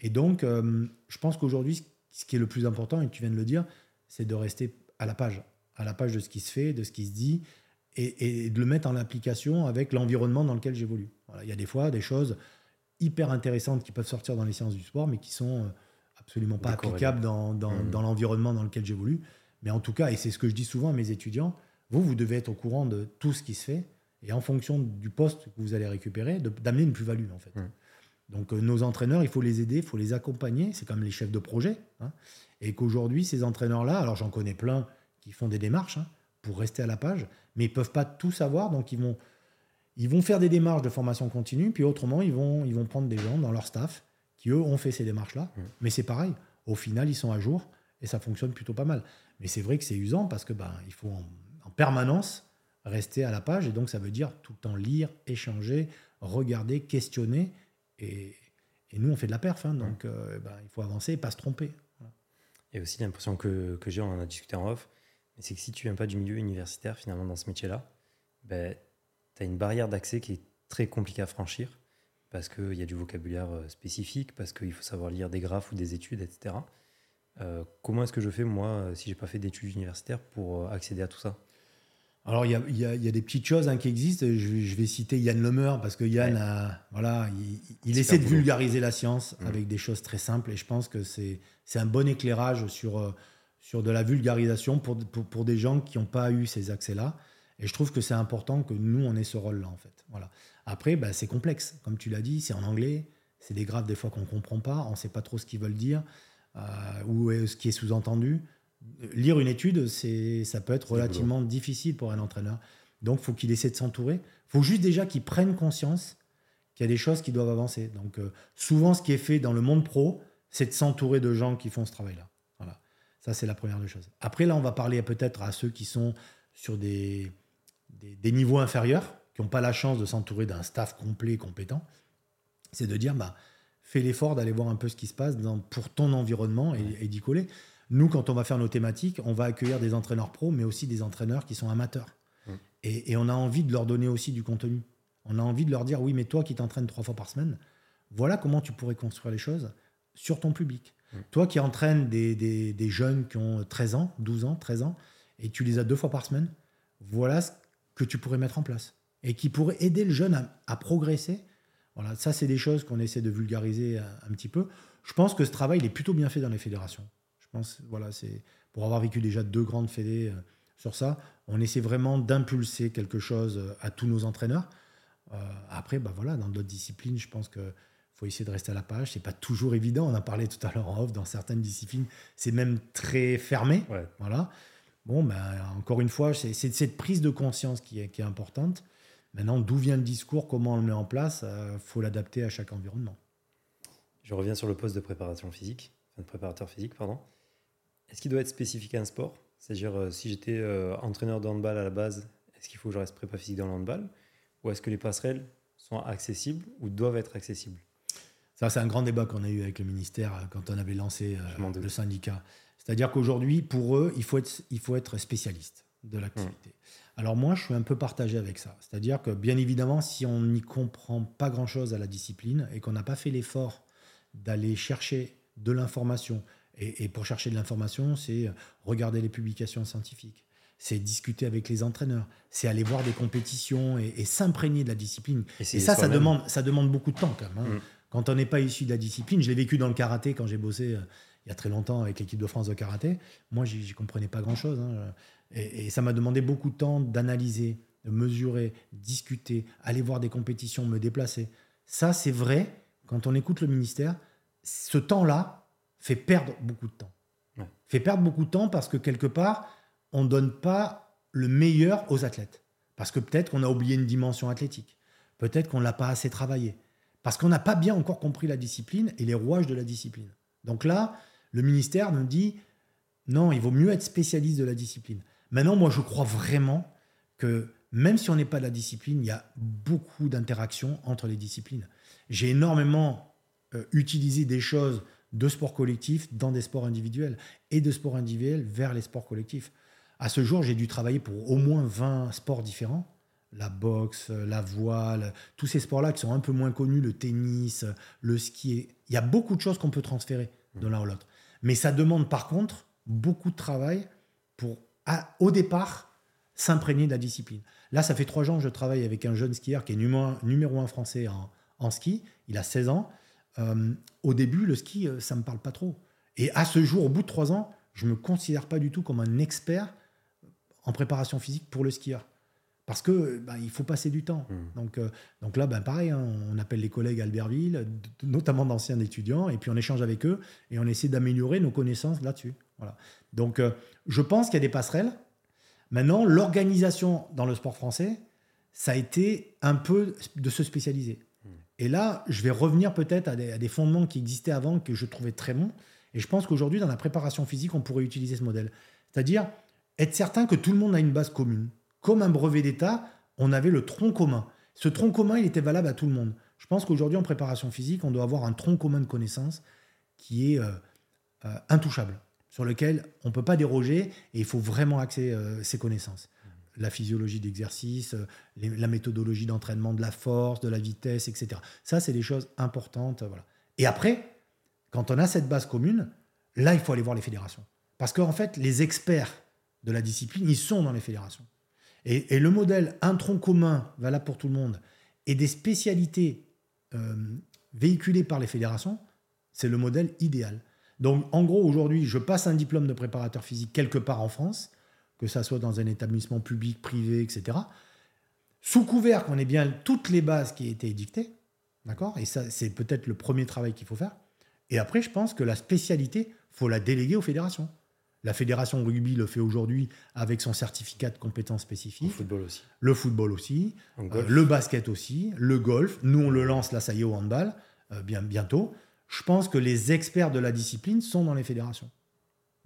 B: Et donc, euh, je pense qu'aujourd'hui, ce- ce qui est le plus important, et tu viens de le dire, c'est de rester à la page, à la page de ce qui se fait, de ce qui se dit, et, et de le mettre en application avec l'environnement dans lequel j'évolue. Voilà. Il y a des fois des choses hyper intéressantes qui peuvent sortir dans les sciences du sport, mais qui sont euh, absolument pas applicables dans, dans,
A: Mhm.
B: dans l'environnement dans lequel j'évolue. Mais en tout cas, et c'est ce que je dis souvent à mes étudiants, vous, vous devez être au courant de tout ce qui se fait, et en fonction du poste que vous allez récupérer, d'amener une plus-value, en fait.
A: Mhm.
B: Donc euh, nos entraîneurs, il faut les aider, il faut les accompagner, c'est comme les chefs de projet. hein. et qu'aujourd'hui, ces entraîneurs-là, alors j'en connais plein qui font des démarches hein, pour rester à la page, mais ils peuvent pas tout savoir, donc ils vont, ils vont faire des démarches de formation continue, puis autrement, ils vont, ils vont prendre des gens dans leur staff qui, eux, ont fait ces démarches-là. Mais c'est pareil, au final, ils sont à jour et ça fonctionne plutôt pas mal. Mais c'est vrai que c'est usant parce que ben, il faut en, en permanence rester à la page, et donc ça veut dire tout le temps lire, échanger, regarder, questionner, et, et nous, on fait de la perf, hein, donc euh, ben, il faut avancer et pas se tromper. Voilà.
A: Et aussi l'impression que, que j'ai, on en a discuté en off, c'est que si tu viens pas du milieu universitaire, finalement, dans ce métier-là, ben, tu as une barrière d'accès qui est très compliquée à franchir, parce qu'il y a du vocabulaire euh, spécifique, parce qu'il faut savoir lire des graphes ou des études, etc. Euh, comment est-ce que je fais, moi, euh, si j'ai pas fait d'études universitaires, pour accéder à tout ça?
B: Alors, il y a, il y a- il y a des petites choses hein, qui existent. Je, vais- je vais citer Yann Lemer parce que Yann,
A: Ouais.
B: a- voilà, il, essaie de vulgariser la science
A: Mm.
B: avec des choses très simples et je pense que c'est un bon éclairage sur, sur de la vulgarisation pour, pour, pour des gens qui n'ont pas eu ces accès-là. Et je trouve que c'est important que nous, on ait ce rôle-là, en fait. Voilà. Après, bah, c'est complexe. Comme tu l'as dit, c'est en anglais. C'est des graphes, des fois, qu'on ne comprend pas. On ne sait pas trop ce qu'ils veulent dire euh, ou est- ce qui est sous-entendu. Lire une étude, c'est, ça peut être relativement difficile pour un entraîneur. Donc, il faut qu'il essaie de s'entourer. Il faut juste déjà qu'il prenne conscience qu'il y a des choses qui doivent avancer. Donc, euh, souvent, ce qui est fait dans le monde pro, c'est de s'entourer de gens qui font ce travail-là. Voilà. Ça, c'est la première des choses. Après, là, on va parler peut-être à ceux qui sont sur des, des, des niveaux inférieurs, qui n'ont pas la chance de s'entourer d'un staff complet, compétent. C'est de dire, bah, fais l'effort d'aller voir un peu ce qui se passe dans- pour ton environnement et, et d'y coller. Nous, quand on va faire nos thématiques, on va accueillir des entraîneurs pros, mais aussi des entraîneurs qui sont amateurs. Et, et on a envie de leur donner aussi du contenu. On a envie de leur dire, oui, mais toi qui t'entraînes trois fois par semaine, voilà comment tu pourrais construire les choses sur ton public. Toi qui entraînes des, des- des jeunes qui ont 13 ans, 12 ans, 13 ans, et tu les as deux fois par semaine, voilà ce que tu pourrais mettre en place. et qui pourrait aider le jeune à, progresser. Voilà, ça, c'est des choses qu'on essaie de vulgariser un, petit peu. Je pense que ce travail, il est plutôt bien fait dans les fédérations. Je pense, voilà, c'est pour avoir vécu déjà deux grandes fédés euh, sur ça, on essaie vraiment d'impulser quelque chose euh, à tous nos entraîneurs. Euh, après, bah voilà, dans d'autres disciplines, je pense que faut essayer de rester à la page. C'est pas toujours évident. On en parlait tout à l'heure en off. Dans certaines disciplines, c'est même très fermé. Voilà. Bon, ben, encore une fois, c'est cette prise de conscience qui est, qui est importante. Maintenant, d'où vient le discours, comment on le met en place, il euh, faut l'adapter à chaque environnement.
A: Je reviens sur le poste de préparation physique, de préparateur physique, pardon. Est-ce qu'il doit être spécifique à un sport? C'est-à-dire, euh, si j'étais euh, entraîneur de handball à la base, est-ce qu'il faut que je reste prépa physique dans le handball? Ou est-ce que les passerelles sont accessibles ou doivent être accessibles?
B: Ça, c'est un grand débat qu'on a eu avec le ministère quand on avait lancé le syndicat. C'est-à-dire qu'aujourd'hui, pour eux, il faut être, il faut être spécialiste de l'activité. Mmh. Alors moi, je suis un peu partagé avec ça. C'est-à-dire que, bien évidemment, si on n'y comprend pas grand-chose à la discipline et qu'on n'a pas fait l'effort d'aller chercher de l'information, et, pour chercher de l'information, c'est regarder les publications scientifiques, c'est discuter avec les entraîneurs, c'est aller voir des compétitions et, s'imprégner de la discipline. Et, ça, ça demande, ça demande beaucoup de temps quand même. Hein. Mmh. Quand on n'est pas issu de la discipline, je l'ai vécu dans le karaté quand j'ai bossé euh, il y a très longtemps avec l'équipe de France de karaté. Moi, j'y comprenais pas grand-chose. Hein. Et, ça m'a demandé beaucoup de temps d'analyser, de mesurer, discuter, aller voir des compétitions, me déplacer. Ça, c'est vrai, quand on écoute le ministère, ce temps-là fait perdre beaucoup de temps. Fait perdre beaucoup de temps parce que quelque part, on ne donne pas le meilleur aux athlètes. Parce que peut-être qu'on a oublié une dimension athlétique. Peut-être qu'on ne l'a pas assez travaillé. Parce qu'on n'a pas bien encore compris la discipline et les rouages de la discipline. Donc là, le ministère nous dit, non, il vaut mieux être spécialiste de la discipline. Maintenant, moi, je crois vraiment que même si on n'est pas de la discipline, il y a beaucoup d'interactions entre les disciplines. J'ai énormément euh, utilisé des choses de sport collectif dans des sports individuels et de sport individuel vers les sports collectifs. À ce jour, j'ai dû travailler pour au moins 20 sports différents la boxe, la voile, tous ces sports-là qui sont un peu moins connus, le tennis, le ski. Il y a beaucoup de choses qu'on peut transférer de l'un à l'autre. Mais ça demande par contre beaucoup de travail pour, au départ, s'imprégner de la discipline. Là, ça fait trois ans que je travaille avec un jeune skieur qui est numéro, un français en, ski. Il a 16 ans. Euh, au début, le ski, euh, ça ne me parle pas trop. Et à ce jour, au bout de trois ans, je ne me considère pas du tout comme un expert en préparation physique pour le skieur. Parce que ben, il faut passer du temps. Hmm. Donc, euh, donc là, ben, pareil, hein, on appelle les collègues à Albertville, notamment d'anciens étudiants, et puis on échange avec eux et on essaie d'améliorer nos connaissances là-dessus. Voilà. Donc euh, je pense qu'il y a des passerelles. Maintenant, l'organisation dans le sport français, ça a été un peu de se spécialiser. Hmm. Et là, je vais revenir peut-être à, à des, fondements qui existaient avant, que je trouvais très bons. Et je pense qu'aujourd'hui, dans la préparation physique, on pourrait utiliser ce modèle. C'est-à-dire être certain que tout le monde a une base commune comme un brevet d'État, on avait le tronc commun. Ce tronc commun, il était valable à tout le monde. Je pense qu'aujourd'hui, en préparation physique, on doit avoir un tronc commun de connaissances qui est euh, euh, intouchable, sur lequel on ne peut pas déroger et il faut vraiment axer euh, ses connaissances. La physiologie d'exercice, la méthodologie d'entraînement de la force, de la vitesse, etc. Ça, c'est des choses importantes. Voilà. Et après, quand on a cette base commune, là, il faut aller voir les fédérations. Parce qu'en fait, les experts de la discipline, ils sont dans les fédérations. Et, le modèle un tronc commun valable pour tout le monde et des spécialités euh, véhiculées par les fédérations, c'est le modèle idéal. Donc en gros, aujourd'hui, je passe un diplôme de préparateur physique quelque part en France, que ça soit dans un établissement public, privé, etc. Sous couvert qu'on ait bien toutes les bases qui aient été édictées, d'accord? Et ça, c'est peut-être le premier travail qu'il faut faire. Et après, je pense que la spécialité, faut la déléguer aux fédérations. La fédération rugby le fait aujourd'hui avec son certificat de compétences spécifiques. Le
A: football aussi.
B: Le football aussi. Euh, le basket aussi. Le golf. Nous, on le lance, là, ça y est, au handball, euh, bien, bientôt. Je pense que les experts de la discipline sont dans les fédérations.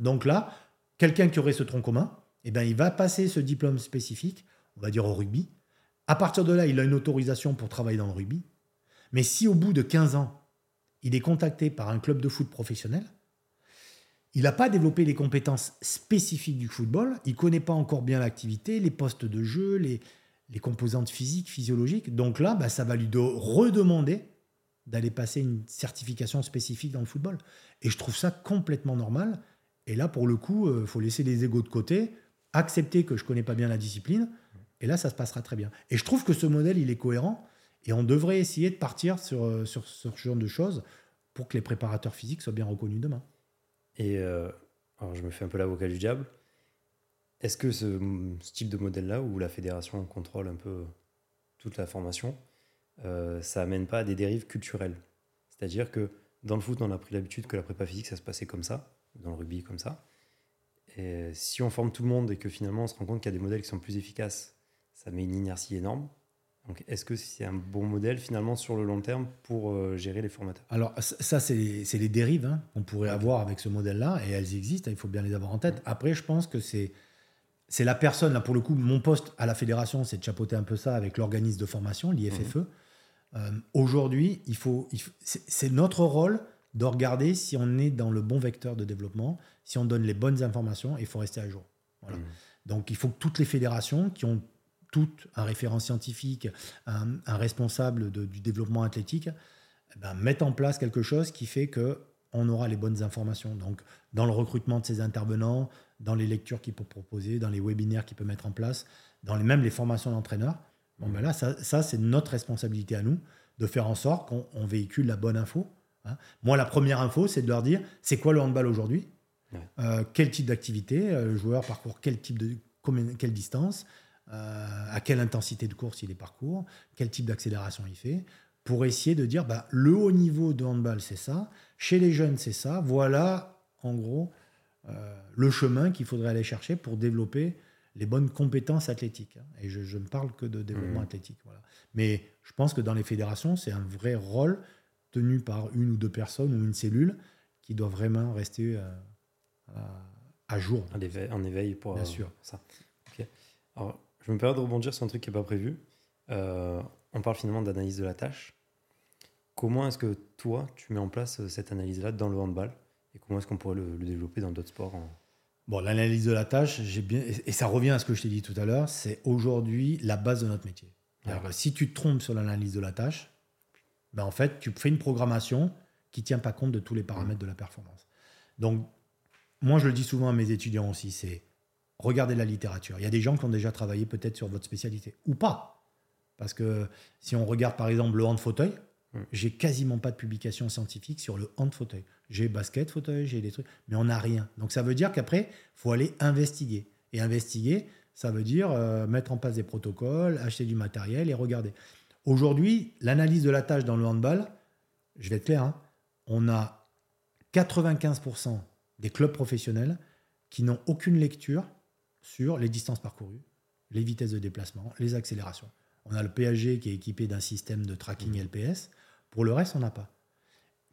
B: Donc là, quelqu'un qui aurait ce tronc commun, eh ben, il va passer ce diplôme spécifique, on va dire au rugby. À partir de là, il a une autorisation pour travailler dans le rugby. Mais si au bout de 15 ans, il est contacté par un club de foot professionnel, il n'a pas développé les compétences spécifiques du football. Il ne connaît pas encore bien l'activité, les postes de jeu, les, les composantes physiques, physiologiques. Donc là, bah, ça va lui redemander d'aller passer une certification spécifique dans le football. Et je trouve ça complètement normal. Et là, pour le coup, il euh, faut laisser les égaux de côté, accepter que je ne connais pas bien la discipline Et là, ça se passera très bien. Et je trouve que ce modèle, il est cohérent. Et on devrait essayer de partir sur, euh, sur, ce genre de choses pour que les préparateurs physiques soient bien reconnus demain.
A: Et euh, alors je me fais un peu l'avocat du diable. Est-ce que ce, type de modèle-là, où la fédération contrôle un peu toute la formation, euh, ça amène pas à des dérives culturelles? C'est-à-dire que dans le foot, on a pris l'habitude que la prépa physique, ça se passait comme ça, dans le rugby comme ça. Et si on forme tout le monde et que finalement on se rend compte qu'il y a des modèles qui sont plus efficaces, ça met une inertie énorme. Donc, est-ce que c'est un bon modèle finalement sur le long terme pour euh, gérer les formateurs?
B: Alors, ça, c'est les, dérives hein, qu'on pourrait avoir avec ce modèle-là, et elles existent, il faut bien les avoir en tête. Après, je pense que c'est c'est la personne, là pour le coup, mon poste à la fédération, c'est de chapeauter un peu ça avec l'organisme de formation, l'IFFE. Mmh. Euh, aujourd'hui, il faut, c'est notre rôle de regarder si on est dans le bon vecteur de développement, si on donne les bonnes informations, il faut rester à jour. Voilà. Mmh. Donc il faut que toutes les fédérations qui ont un référent scientifique, un, responsable du développement athlétique, eh ben, mettent en place quelque chose qui fait que on aura les bonnes informations. Donc, dans le recrutement de ces intervenants, dans les lectures qu'il peut proposer, dans les webinaires qu'il peut mettre en place, dans les, même les formations d'entraîneurs, bon, ben là, ça, c'est notre responsabilité à nous de faire en sorte qu'on véhicule la bonne info. Hein. Moi, la première info, c'est de leur dire c'est quoi le handball aujourd'hui? Euh, Quel type d'activité? Euh, Le joueur parcourt quel type de quelle distance? À quelle intensité de course il est parcourt, quel type d'accélération il fait, pour essayer de dire bah, le haut niveau de handball, c'est ça, chez les jeunes, c'est ça, voilà en gros euh, le chemin qu'il faudrait aller chercher pour développer les bonnes compétences athlétiques. Et je, ne parle que de développement mmh. athlétique. Voilà. Mais je pense que dans les fédérations, c'est un vrai rôle tenu par une ou deux personnes ou une cellule qui doit vraiment rester euh, à, jour.
A: En éveil, en éveil pour
B: Bien sûr.
A: ça. Alors, je me permets de rebondir sur un truc qui n'est pas prévu. Euh, on parle finalement d'analyse de la tâche. Comment est-ce que toi, tu mets en place euh, cette analyse-là dans le handball Et comment est-ce qu'on pourrait le, développer dans d'autres sports
B: Bon, l'analyse de la tâche, j'ai bien, et ça revient à ce que je t'ai dit tout à l'heure, c'est aujourd'hui la base de notre métier. Si tu te trompes sur l'analyse de la tâche, ben en fait, tu fais une programmation qui ne tient pas compte de tous les paramètres de la performance. Donc, moi, je le dis souvent à mes étudiants aussi, c'est regardez la littérature. Il y a des gens qui ont déjà travaillé peut-être sur votre spécialité, ou pas. Parce que si on regarde par exemple le hand fauteuil, hmm. j'ai quasiment pas de publication scientifique sur le hand fauteuil. J'ai basket fauteuil, j'ai des trucs, mais on n'a rien. Donc ça veut dire qu'après, il faut aller investiguer. Et investiguer, ça veut dire euh, mettre en place des protocoles, acheter du matériel et regarder. Aujourd'hui, l'analyse de la tâche dans le handball, je vais être clair, hein, on a 95% des clubs professionnels qui n'ont aucune lecture sur les distances parcourues, les vitesses de déplacement, les accélérations. On a le PSG qui est équipé d'un système de tracking mmh. LPS. Pour le reste, on n'a pas.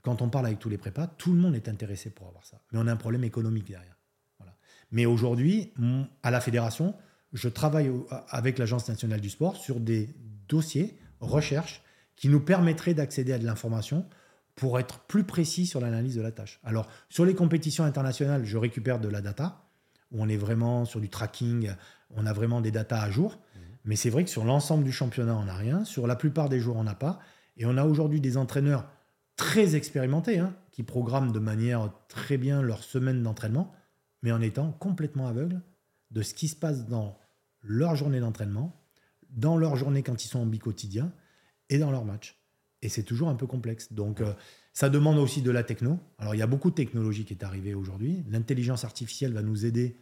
B: Quand on parle avec tous les prépas, tout le monde est intéressé pour avoir ça. Mais on a un problème économique derrière. Voilà. Mais aujourd'hui, à la fédération, je travaille avec l'Agence nationale du sport sur des dossiers, recherches, qui nous permettraient d'accéder à de l'information pour être plus précis sur l'analyse de la tâche. Alors, sur les compétitions internationales, je récupère de la data où on est vraiment sur du tracking, on a vraiment des datas à jour. Mhm. Mais c'est vrai que sur l'ensemble du championnat, on n'a rien. Sur la plupart des jours, on n'a pas. Et on a aujourd'hui des entraîneurs très expérimentés hein, qui programment de manière très bien leur semaine d'entraînement, mais en étant complètement aveugles de ce qui se passe dans leur journée d'entraînement, dans leur journée quand ils sont en bi-quotidien et dans leur match. Et c'est toujours un peu complexe. Donc, euh, ça demande aussi de la techno. Alors, il y a beaucoup de technologie qui est arrivée aujourd'hui. L'intelligence artificielle va nous aider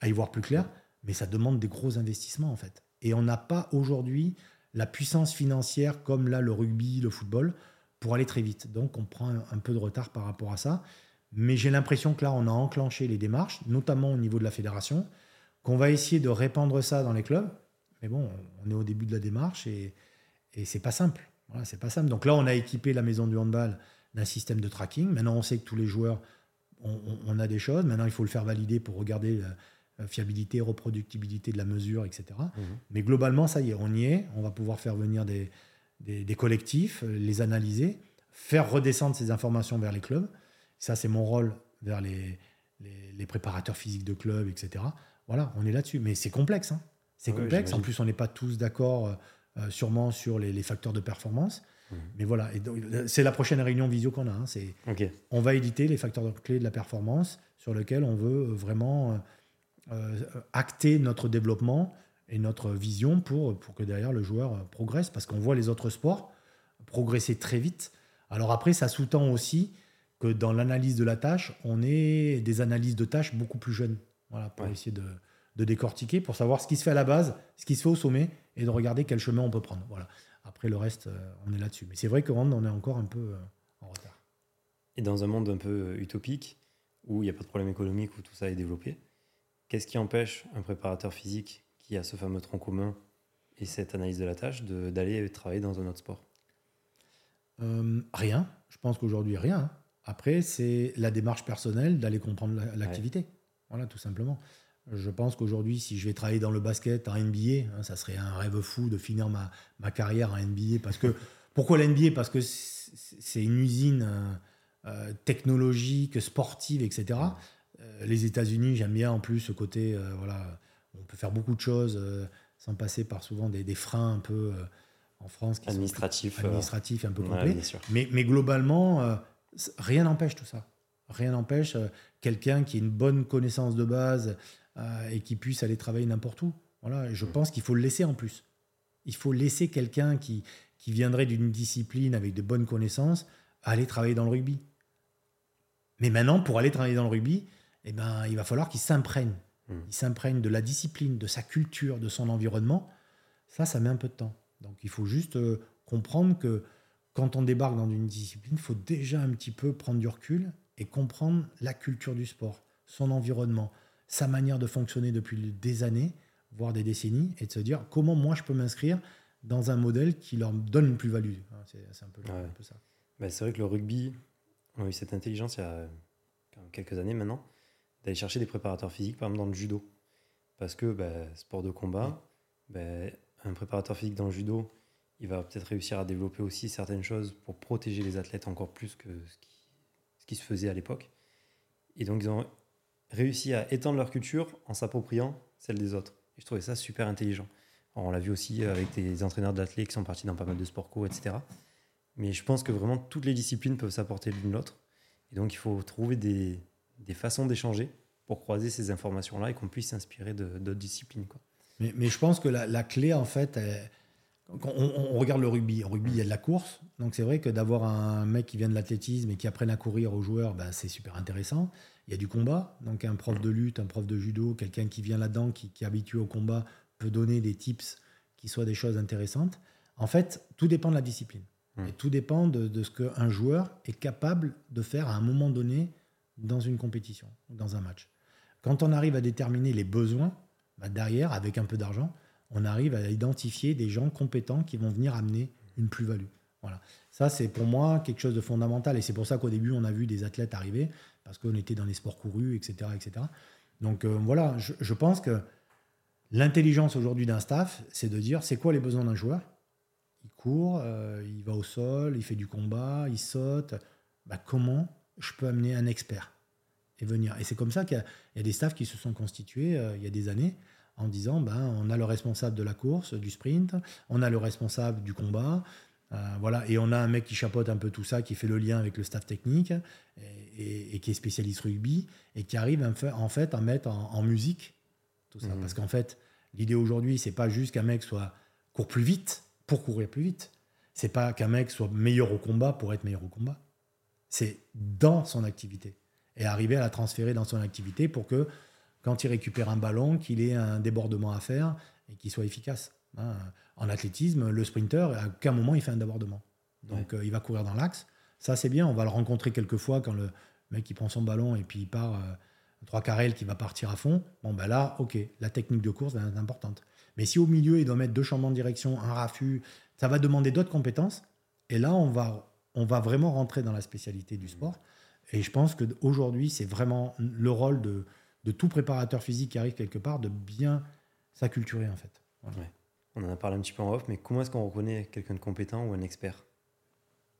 B: à y voir plus clair, mais ça demande des gros investissements, en fait. Et on n'a pas aujourd'hui la puissance financière comme là le rugby, le football, pour aller très vite. Donc, on prend un peu de retard par rapport à ça. Mais j'ai l'impression que là, on a enclenché les démarches, notamment au niveau de la fédération, qu'on va essayer de répandre ça dans les clubs. Mais bon, on est au début de la démarche et, et c'est pas simple. Voilà, c'est pas simple. Donc là, on a équipé la maison du handball d'un système de tracking. Maintenant, on sait que tous les joueurs, on, a des choses. Maintenant, il faut le faire valider pour regarder la, fiabilité, reproductibilité de la mesure, etc. Mhm. Mais globalement, ça y est, on y est. On va pouvoir faire venir des, des, collectifs, les analyser, faire redescendre ces informations vers les clubs. Ça, c'est mon rôle vers les, les, préparateurs physiques de clubs, etc. Voilà, on est là-dessus. Mais c'est complexe. Hein. C'est complexe. En plus, on n'est pas tous d'accord euh, sûrement sur les, facteurs de performance. Mmh. Mais voilà, c'est la prochaine réunion visio qu'on a. Hein, c'est, On va éditer les facteurs clés de la performance sur lesquels on veut vraiment euh, euh, acter notre développement et notre vision pour, pour que derrière le joueur progresse, parce qu'on voit les autres sports progresser très vite. Alors après, ça sous-tend aussi que dans l'analyse de la tâche, on ait des analyses de tâches beaucoup plus jeunes, voilà, pour essayer de, de, décortiquer, pour savoir ce qui se fait à la base, ce qui se fait au sommet, et de regarder quel chemin on peut prendre. Voilà. Après, le reste, euh, on est là-dessus. Mais c'est vrai que on est encore un peu euh, en retard.
A: Et dans un monde un peu utopique, où il n'y a pas de problème économique, où tout ça est développé, qu'est-ce qui empêche un préparateur physique qui a ce fameux tronc commun et cette analyse de la tâche d'aller travailler dans un autre sport?
B: Euh, Rien. Je pense qu'aujourd'hui, rien. Après, c'est la démarche personnelle d'aller comprendre l'activité. Voilà, tout simplement. Je pense qu'aujourd'hui, si je vais travailler dans le basket en NBA, hein, ça serait un rêve fou de finir ma, ma carrière en NBA. Parce que, pourquoi la NBA Parce que c'est une usine euh, euh, technologique, sportive, etc. les États-Unis, j'aime bien en plus ce côté, voilà, on peut faire beaucoup de choses sans passer par souvent des, des freins un peu en France.
A: Qui administratif.
B: administratif un peu complet. mais, mais, globalement, rien n'empêche tout ça. Rien n'empêche euh, quelqu'un qui ait une bonne connaissance de base euh, et qui puisse aller travailler n'importe où. Voilà, et je pense qu'il faut le laisser en plus. Il faut laisser quelqu'un qui, qui viendrait d'une discipline avec de bonnes connaissances aller travailler dans le rugby. Mais maintenant, pour aller travailler dans le rugby, eh ben, il va falloir qu'il s'imprègne. Mm. Il s'imprègne de la discipline, de sa culture, de son environnement. Ça, ça met un peu de temps. Donc il faut juste euh, comprendre que quand on débarque dans une discipline, il faut déjà un petit peu prendre du recul et comprendre la culture du sport, son environnement, sa manière de fonctionner depuis des années, voire des décennies, et de se dire comment moi je peux m'inscrire dans un modèle qui leur donne une plus-value. Hein, c'est un, peu, ça.
A: Bah, c'est vrai que le rugby, on a eu cette intelligence il y a quelques années maintenant, d'aller chercher des préparateurs physiques, par exemple dans le judo. Parce que bah, sport de combat, bah, un préparateur physique dans le judo, il va peut-être réussir à développer aussi certaines choses pour protéger les athlètes encore plus que ce qui, ce qui se faisait à l'époque. Et donc, ils ont réussi à étendre leur culture en s'appropriant celle des autres. Et je trouvais ça super intelligent. on l'a vu aussi avec des entraîneurs d'athlètes qui sont partis dans pas mal de sport co, etc. Mais je pense que vraiment toutes les disciplines peuvent s'apporter l'une l'autre. Et donc, il faut trouver des, des façons d'échanger pour croiser ces informations-là et qu'on puisse s'inspirer d'autres disciplines.
B: Mais, je pense que la, clé, en fait, est, on, regarde le rugby. En rugby, il y a de la course. Donc c'est vrai que d'avoir un mec qui vient de l'athlétisme et qui apprenne à courir aux joueurs, ben, c'est super intéressant. Il y a du combat. Donc un prof de lutte, un prof de judo, quelqu'un qui vient là-dedans, qui, est habitué au combat, peut donner des tips qui soient des choses intéressantes. En fait, tout dépend de la discipline. Mmh. Et tout dépend de, ce qu'un joueur est capable de faire à un moment donné dans une compétition, dans un match. Quand on arrive à déterminer les besoins, ben, derrière, avec un peu d'argent, on arrive à identifier des gens compétents qui vont venir amener une plus-value. Voilà. Ça, c'est pour moi quelque chose de fondamental. Et c'est pour ça qu'au début, on a vu des athlètes arriver, parce qu'on était dans les sports courus, etc. etc. Donc euh, voilà, je, pense que l'intelligence aujourd'hui d'un staff, c'est de dire c'est quoi les besoins d'un joueur? Il court, euh, il va au sol, il fait du combat, il saute. Bah, comment je peux amener un expert et venir? Et c'est comme ça qu'il y, a des staffs qui se sont constitués euh, il y a des années en disant ben, on a le responsable de la course, du sprint, on a le responsable du combat, euh, voilà, et on a un mec qui chapeaute un peu tout ça, qui fait le lien avec le staff technique et, qui est spécialiste rugby et qui arrive en fait à mettre en, musique tout ça. Mmh. Parce qu'en fait, l'idée aujourd'hui, c'est pas juste qu'un mec soit court plus vite pour courir plus vite. C'est pas qu'un mec soit meilleur au combat pour être meilleur au combat. C'est dans son activité et arriver à la transférer dans son activité pour que quand il récupère un ballon, qu'il ait un débordement à faire et qu'il soit efficace. Hein. En athlétisme, le sprinter, à aucun moment il fait un débordement. Donc euh, il va courir dans l'axe. Ça, c'est bien. On va le rencontrer quelques fois quand le mec il prend son ballon et puis il part euh, trois carrels qui va partir à fond. Bon, ben là, ok, la technique de course est importante. Mais si au milieu, il doit mettre deux changements de direction, un raffut, ça va demander d'autres compétences. Et là, on va, on va vraiment rentrer dans la spécialité du sport. Et je pense qu'aujourd'hui, c'est vraiment le rôle de, de tout préparateur physique qui arrive quelque part, de bien s'acculturer en fait.
A: On en a parlé un petit peu en off, mais comment est-ce qu'on reconnaît quelqu'un de compétent ou un expert?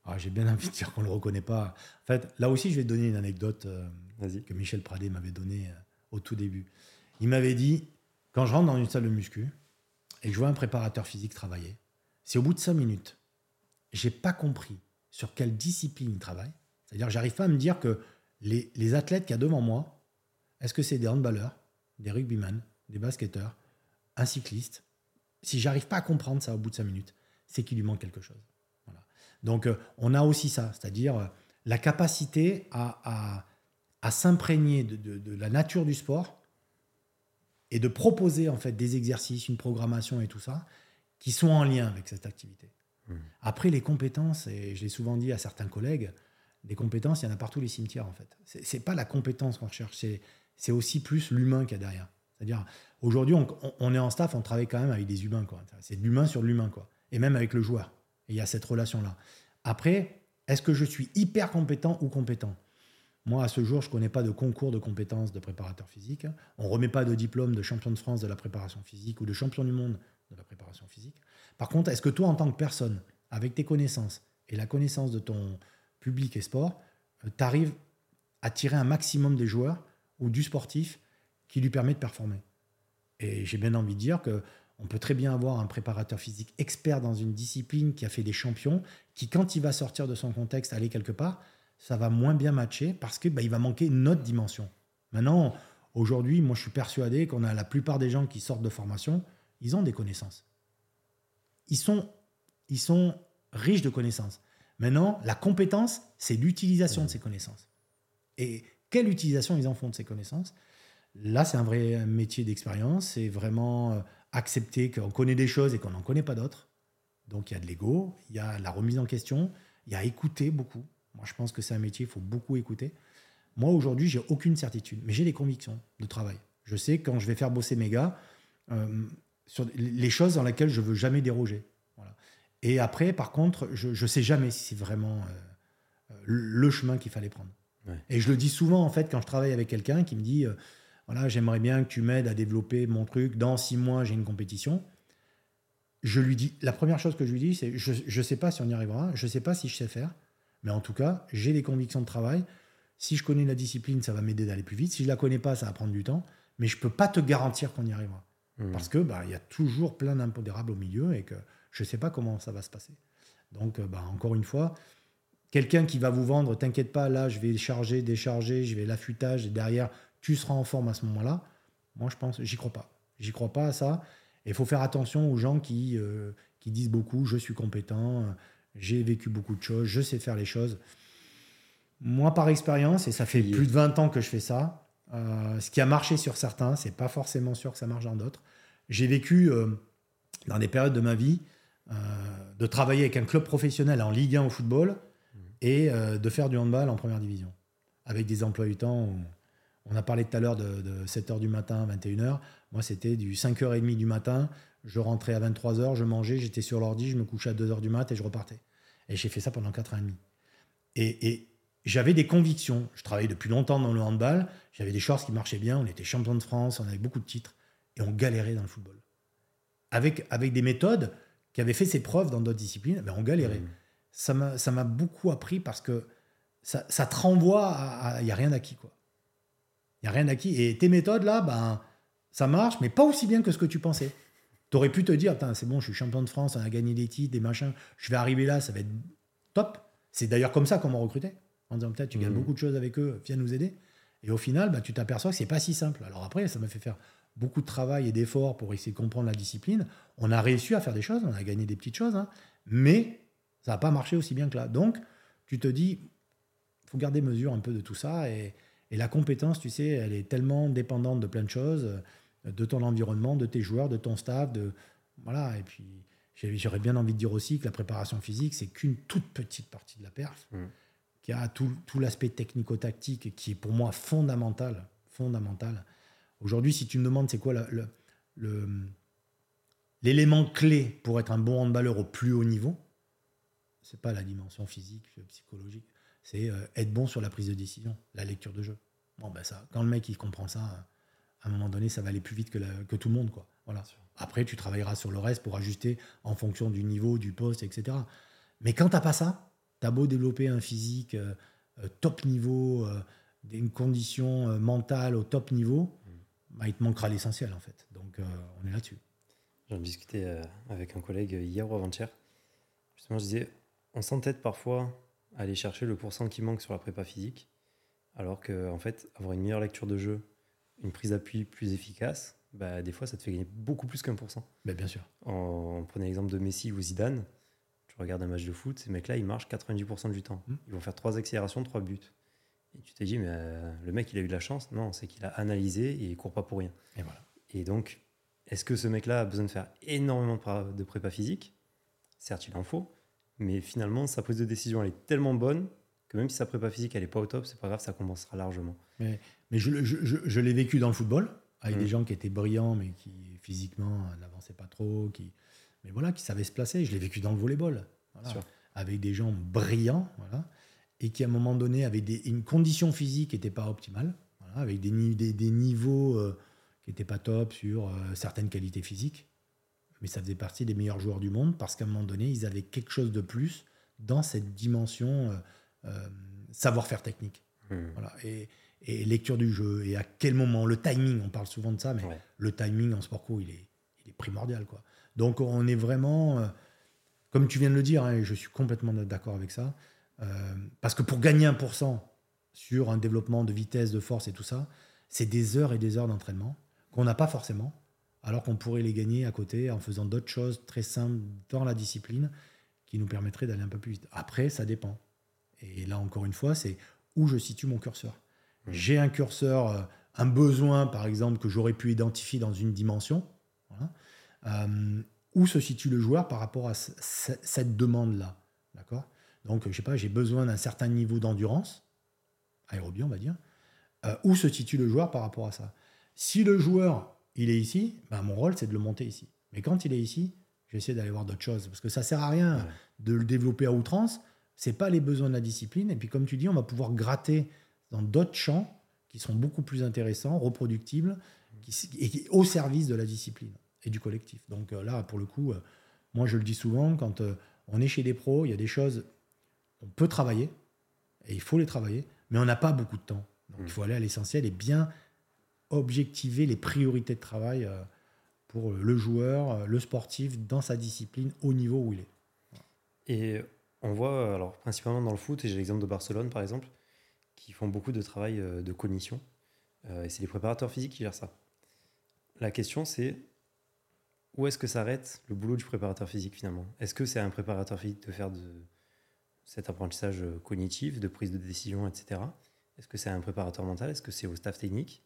B: Ah, J'ai bien envie de dire qu'on ne le reconnaît pas. En fait, là aussi, je vais te donner une anecdote euh, que Michel Pradé m'avait donnée euh, au tout début. Il m'avait dit, quand je rentre dans une salle de muscu et que je vois un préparateur physique travailler, c'est au bout de cinq minutes, j'ai pas compris sur quelle discipline il travaille. C'est-à-dire, j'arrive pas à me dire que les, les athlètes qu'il y a devant moi, est-ce que c'est des handballeurs, des rugbymen, des basketteurs un cycliste, si j'arrive pas à comprendre ça au bout de cinq minutes, c'est qu'il lui manque quelque chose. Voilà. Donc euh, on a aussi ça, c'est-à-dire euh, la capacité à, à, s'imprégner de, de, la nature du sport et de proposer en fait des exercices, une programmation et tout ça qui sont en lien avec cette activité. Mmh. Après les compétences, et je l'ai souvent dit à certains collègues, des compétences, il y en a partout les cimetières en fait. C'est pas la compétence qu'on recherche, c'est aussi plus l'humain qu'il y a derrière. C'est-à-dire, aujourd'hui, on, est en staff, on travaille quand même avec des humains. C'est de l'humain sur l'humain. quoi. Et même avec le joueur. il y a cette relation-là. Après, est-ce que je suis hyper compétent ou compétent? Moi, à ce jour, je ne connais pas de concours de compétences de préparateur physique. On ne remet pas de diplôme de champion de France de la préparation physique ou de champion du monde de la préparation physique. Par contre, est-ce que toi, en tant que personne, avec tes connaissances et la connaissance de ton public et sport, euh, tu arrives à tirer un maximum des joueurs ou du sportif qui lui permet de performer. Et j'ai bien envie de dire que on peut très bien avoir un préparateur physique expert dans une discipline qui a fait des champions, qui quand il va sortir de son contexte, aller quelque part, ça va moins bien matcher parce que bah, il va manquer une autre dimension. Maintenant, aujourd'hui, moi je suis persuadé qu'on a la plupart des gens qui sortent de formation, ils ont des connaissances. Ils sont, ils sont riches de connaissances. Maintenant, la compétence, c'est l'utilisation de ces connaissances. Et quelle utilisation ils en font de ces connaissances? Là, c'est un vrai métier d'expérience. C'est vraiment euh, accepter qu'on connaît des choses et qu'on n'en connaît pas d'autres. Donc il y a de l'ego, il y a la remise en question, il y a écouter beaucoup. Moi, je pense que c'est un métier, il faut beaucoup écouter. Moi, aujourd'hui, j'ai aucune certitude, mais j'ai des convictions de travail. Je sais quand je vais faire bosser mes gars euh, sur les choses dans lesquelles je veux jamais déroger. Et après, par contre, je ne sais jamais si c'est vraiment euh, le chemin qu'il fallait prendre. Et je le dis souvent, en fait, quand je travaille avec quelqu'un qui me dit voilà, j'aimerais bien que tu m'aides à développer mon truc. Dans six mois, j'ai une compétition. Je lui dis, la première chose que je lui dis, c'est je ne sais pas si on y arrivera, je ne sais pas si je sais faire, mais en tout cas, j'ai des convictions de travail. Si je connais la discipline, ça va m'aider d'aller plus vite. Si je la connais pas, ça va prendre du temps, mais je peux pas te garantir qu'on y arrivera. Mmh. Parce que bah, il y a toujours plein d'impondérables au milieu et que je ne sais pas comment ça va se passer. Donc, euh, bah, encore une fois, quelqu'un qui va vous vendre, t'inquiète pas, là, je vais charger, décharger, je vais l'affûtage, et derrière, tu seras en forme à ce moment-là. Moi, je pense, j'y crois pas. J'y crois pas à ça. Et il faut faire attention aux gens qui, euh, qui disent beaucoup je suis compétent, j'ai vécu beaucoup de choses, je sais faire les choses. Moi, par expérience, et ça fait plus de 20 ans que je fais ça, euh, ce qui a marché sur certains, c'est pas forcément sûr que ça marche dans d'autres. J'ai vécu euh, dans des périodes de ma vie de travailler avec un club professionnel en Ligue 1 au football mmh. et de faire du handball en première division, avec des emplois du temps. On a parlé tout à l'heure de, 7h du matin, 21h. Moi, c'était du 5h30 du matin. Je rentrais à 23h, je mangeais, j'étais sur l'ordi, je me couchais à 2h du mat et je repartais. Et j'ai fait ça pendant 4 ans et demi. Et, j'avais des convictions. Je travaillais depuis longtemps dans le handball. J'avais des choses qui marchaient bien. On était champion de France, on avait beaucoup de titres. Et on galérait dans le football. Avec, avec des méthodes qui avaient fait ses preuves dans d'autres disciplines, mais on galérait. Mmh. Ça m'a beaucoup appris parce que ça, ça te renvoie à. Il n'y a rien acquis, quoi. Il n'y a rien acquis. Et tes méthodes, là, ben, ça marche, mais pas aussi bien que ce que tu pensais. Tu aurais pu te dire, c'est bon, je suis champion de France, on a gagné des titres, des machins, je vais arriver là, ça va être top. C'est d'ailleurs comme ça qu'on m'a recruté. En disant, peut-être, tu gagnes mmh. beaucoup de choses avec eux, viens nous aider. Et au final, ben, tu t'aperçois que c'est pas si simple. Alors après, ça m'a fait faire beaucoup de travail et d'efforts pour essayer de comprendre la discipline. On a réussi à faire des choses, on a gagné des petites choses, hein, mais ça n'a pas marché aussi bien que là. Donc, tu te dis, faut garder mesure un peu de tout ça et, et la compétence, tu sais, elle est tellement dépendante de plein de choses, euh, de ton environnement, de tes joueurs, de ton staff, de voilà. Et puis j'aurais bien envie de dire aussi que la préparation physique, c'est qu'une toute petite partie de la perf, mmh. qui a tout, tout l'aspect technico-tactique qui est pour moi fondamental, fondamental. Aujourd'hui, si tu me demandes c'est quoi l'élément clé pour être un bon handballeur au plus haut niveau, c'est pas la dimension physique, psychologique c'est euh, être bon sur la prise de décision, la lecture de jeu. Bon, ben ça, quand le mec il comprend ça, à un moment donné, ça va aller plus vite que, que tout le monde. Quoi. Voilà. Après, tu travailleras sur le reste pour ajuster en fonction du niveau, du poste, etc. Mais quand tu n'as pas ça, tu as beau développer un physique euh, euh, top niveau, une condition mentale au top niveau, mm. bah, il te manquera l'essentiel en fait. Donc on est là-dessus.
A: J'en discutais avec un collègue hier ou avant-hier. Justement, je disais, on s'entête parfois aller chercher le pourcent qui manque sur la prépa physique, alors que en fait, avoir une meilleure lecture de jeu, une prise d'appui plus efficace, bah, des fois, ça te fait gagner beaucoup plus qu'un pour cent.
B: Mais bien sûr.
A: On prenait l'exemple de Messi ou Zidane. Tu regardes un match de foot, ces mecs-là, ils marchent 90% du temps.
B: Mm.
A: Ils vont faire trois accélérations, trois buts. Et tu t'es dit, mais euh, le mec, il a eu de la chance. Non, c'est qu'il a analysé et il court pas pour rien.
B: Et voilà.
A: Et donc, est-ce que ce mec-là a besoin de faire énormément de prépa physique? Certes, il en faut. Mais finalement, sa prise de décision, elle est tellement bonne que même si sa prépa physique, elle est pas au top, c'est pas grave, ça compensera largement.
B: Mais je, le- je- je- je l'ai vécu dans le football, avec
A: Mm.
B: des gens qui étaient brillants, mais qui physiquement n'avançaient pas trop, qui, mais voilà, qui savaient se placer. Je l'ai vécu dans le volleyball, voilà, avec des gens brillants, voilà, et qui à un moment donné avaient des, une condition physique qui n'était pas optimale, voilà, avec des, ni- des, des niveaux euh, qui n'étaient pas top sur euh, certaines qualités physiques. Mais ça faisait partie des meilleurs joueurs du monde parce qu'à un moment donné, ils avaient quelque chose de plus dans cette dimension euh, euh, savoir-faire technique.
A: Hmm.
B: Voilà. Et, et lecture du jeu, et à quel moment, le timing, on parle souvent de ça, mais
A: Ouais.
B: le timing en sport co, il est, il est primordial. Quoi. Donc on est vraiment, euh, comme tu viens de le dire, hein, et je suis complètement d'accord avec ça, euh, parce que pour gagner 1% sur un développement de vitesse, de force et tout ça, c'est des heures et des heures d'entraînement qu'on n'a pas forcément, alors qu'on pourrait les gagner à côté en faisant d'autres choses très simples dans la discipline qui nous permettraient d'aller un peu plus vite. Après, ça dépend. Et là, encore une fois, c'est où je situe mon curseur.
A: Mhm.
B: J'ai un curseur, euh, un besoin, par exemple, que j'aurais pu identifier dans une dimension. Voilà. Euh, où se situe le joueur par rapport à ce- ce- cette demande-là D'accord? Donc, je sais pas, j'ai besoin d'un certain niveau d'endurance, aérobie, on va dire. Euh, où se situe le joueur par rapport à ça? Si le joueur, il est ici, ben, mon rôle, c'est de le monter ici. Mais quand il est ici, j'essaie d'aller voir d'autres choses. Parce que ça sert à rien
A: Ouais.
B: de le développer à outrance. C'est pas les besoins de la discipline. Et puis, comme tu dis, on va pouvoir gratter dans d'autres champs qui sont beaucoup plus intéressants, reproductibles, qui, et qui- au service de la discipline et du collectif. Donc euh, là, pour le coup, euh, moi je le dis souvent, quand euh, on est chez des pros, il y a des choses, on peut travailler, et il faut les travailler, mais on n'a pas beaucoup de temps. Donc
A: Mm.
B: il faut aller à l'essentiel et bien objectiver les priorités de travail euh, pour le joueur, euh, le sportif, dans sa discipline, au niveau où il est.
A: Et on voit, alors principalement dans le foot, et j'ai l'exemple de Barcelone par exemple, qui font beaucoup de travail euh, de cognition. Euh, et c'est les préparateurs physiques qui gèrent ça. La question c'est où est-ce que s'arrête le boulot du préparateur physique finalement? Est-ce que c'est à un préparateur physique de faire cet apprentissage euh, cognitif, de prise de décision, etc. Est-ce que c'est à un préparateur mental? Est-ce que c'est au staff technique?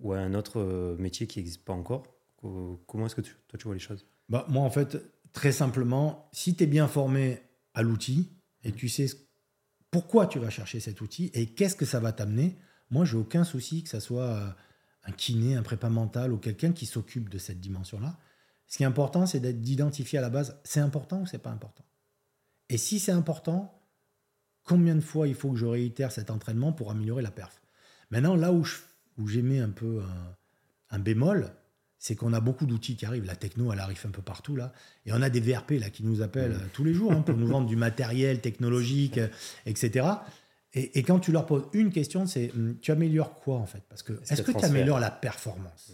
A: Ou à un autre euh, métier qui n'existe pas encore Co- Comment est-ce que toi tu vois les choses?
B: Bah, moi, en fait, très simplement, si tu es bien formé à l'outil et tu sais pourquoi tu vas chercher cet outil et qu'est-ce que ça va t'amener, moi, j'ai aucun souci que ça soit euh, un kiné, un prépa mental ou quelqu'un qui s'occupe de cette dimension-là. Ce qui est important, c'est d'identifier à la base, c'est important ou c'est pas important? Et si c'est important, combien de fois il faut que je réitère cet entraînement pour améliorer la perf? Maintenant, là où je- où j'émets un peu un, un bémol, c'est qu'on a beaucoup d'outils qui arrivent. La techno, elle arrive un peu partout là. Et on a des VRP là qui nous appellent euh, tous les jours hein, pour nous vendre du matériel technologique, euh, etc. Et, et quand tu leur poses une question, c'est hum, tu améliores quoi en fait? Parce que
A: Est-ce que
B: tu améliores la performance?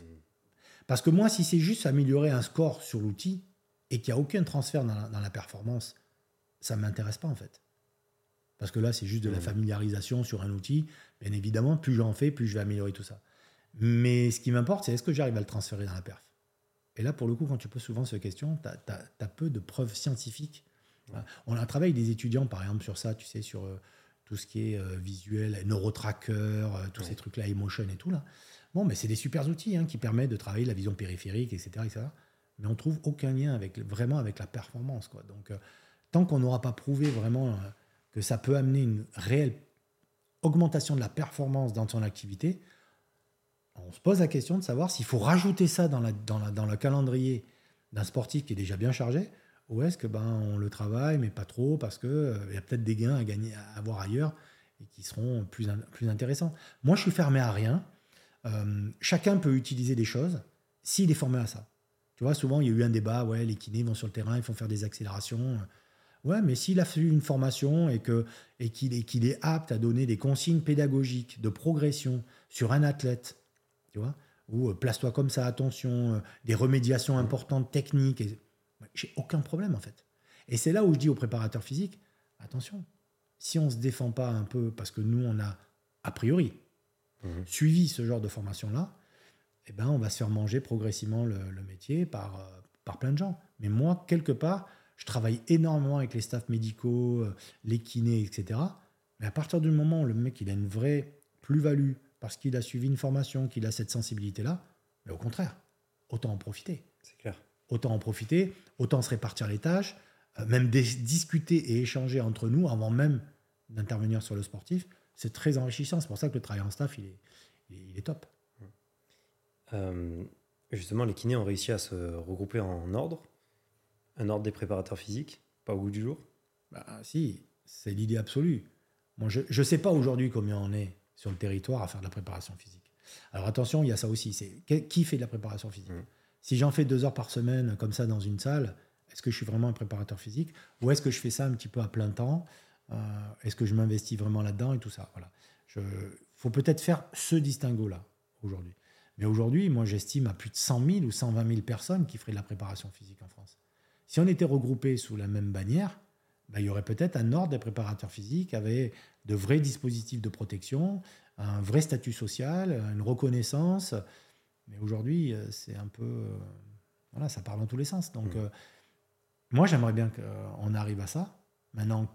B: Parce que moi, si c'est juste améliorer un score sur l'outil et qu'il n'y a aucun transfert dans la, dans la performance, ça ne m'intéresse pas en fait. Parce que là, c'est juste de la
A: Mhm.
B: familiarisation sur un outil. Bien évidemment, plus j'en fais, plus je vais améliorer tout ça. Mais ce qui m'importe, c'est est-ce que j'arrive à le transférer dans la perf? Et là, pour le coup, quand tu poses souvent cette question, tu as, peu de preuves scientifiques.
A: Ouais.
B: On a travaillé avec des étudiants, par exemple, sur ça, tu sais, sur euh, tout ce qui est euh, visuel, neurotracker, euh, tous
A: Ouais.
B: ces trucs-là, emotion et tout. là. Bon, mais c'est des super outils hein, qui permettent de travailler la vision périphérique, etc. etc. mais on trouve aucun lien avec, vraiment avec la performance. Quoi. Donc, tant qu'on n'aura pas prouvé vraiment que ça peut amener une réelle augmentation de la performance dans son activité, on se pose la question de savoir s'il faut rajouter ça dans, le calendrier d'un sportif qui est déjà bien chargé, ou est-ce que ben on le travaille mais pas trop parce que euh, y a peut-être des gains à gagner à avoir ailleurs et qui seront plus, plus intéressants. Moi, je suis fermé à rien. Euh, chacun peut utiliser des choses s'il est formé à ça. Tu vois, souvent il y a eu un débat, ouais, les kinés vont sur le terrain, ils font faire des accélérations. Ouais, mais s'il a fait une formation et que et qu'il est, qu'il est apte à donner des consignes pédagogiques de progression sur un athlète, tu vois, ou euh, place-toi comme ça, attention, euh, des remédiations importantes techniques, et- j'ai aucun problème en fait. Et c'est là où je dis aux préparateurs physiques, attention, si on se défend pas un peu, parce que nous on a a priori
A: Mhm.
B: suivi ce genre de formation-là, eh ben, on va se faire manger progressivement le, métier par, euh, par plein de gens. Mais moi, quelque part, je travaille énormément avec les staffs médicaux, euh, les kinés, etc. Mais à partir du moment où le mec il a une vraie plus-value parce qu'il a suivi une formation, qu'il a cette sensibilité-là, mais au contraire, autant en profiter.
A: C'est clair.
B: Autant en profiter, autant se répartir les tâches, euh, même discuter et échanger entre nous avant même d'intervenir sur le sportif. C'est très enrichissant. C'est pour ça que le travail en staff, il est, il est top.
A: Euh, justement, les kinés ont réussi à se regrouper en ordre. Un ordre des préparateurs physiques, pas au goût du jour
B: Bah si, c'est l'idée absolue. Moi, je ne sais pas aujourd'hui combien on est sur le territoire à faire de la préparation physique. Alors attention, il y a ça aussi. C'est qui fait de la préparation physique mmh. Si j'en fais deux heures par semaine comme ça dans une salle, est-ce que je suis vraiment un préparateur physique ou est-ce que je fais ça un petit peu à plein temps euh, Est-ce que je m'investis vraiment là-dedans et tout ça Voilà. Il faut peut-être faire ce distinguo-là aujourd'hui. Mais aujourd'hui, moi, j'estime à plus de 100 000 ou 120 000 personnes qui feraient de la préparation physique en France. Si on était regroupés sous la même bannière, bah, il y aurait peut-être un ordre des préparateurs physiques avec de vrais dispositifs de protection, un vrai statut social, une reconnaissance. Mais aujourd'hui, euh, c'est un peu. Euh, voilà, ça parle dans tous les sens. Donc, mmh. euh, moi, j'aimerais bien qu'on arrive à ça. Maintenant,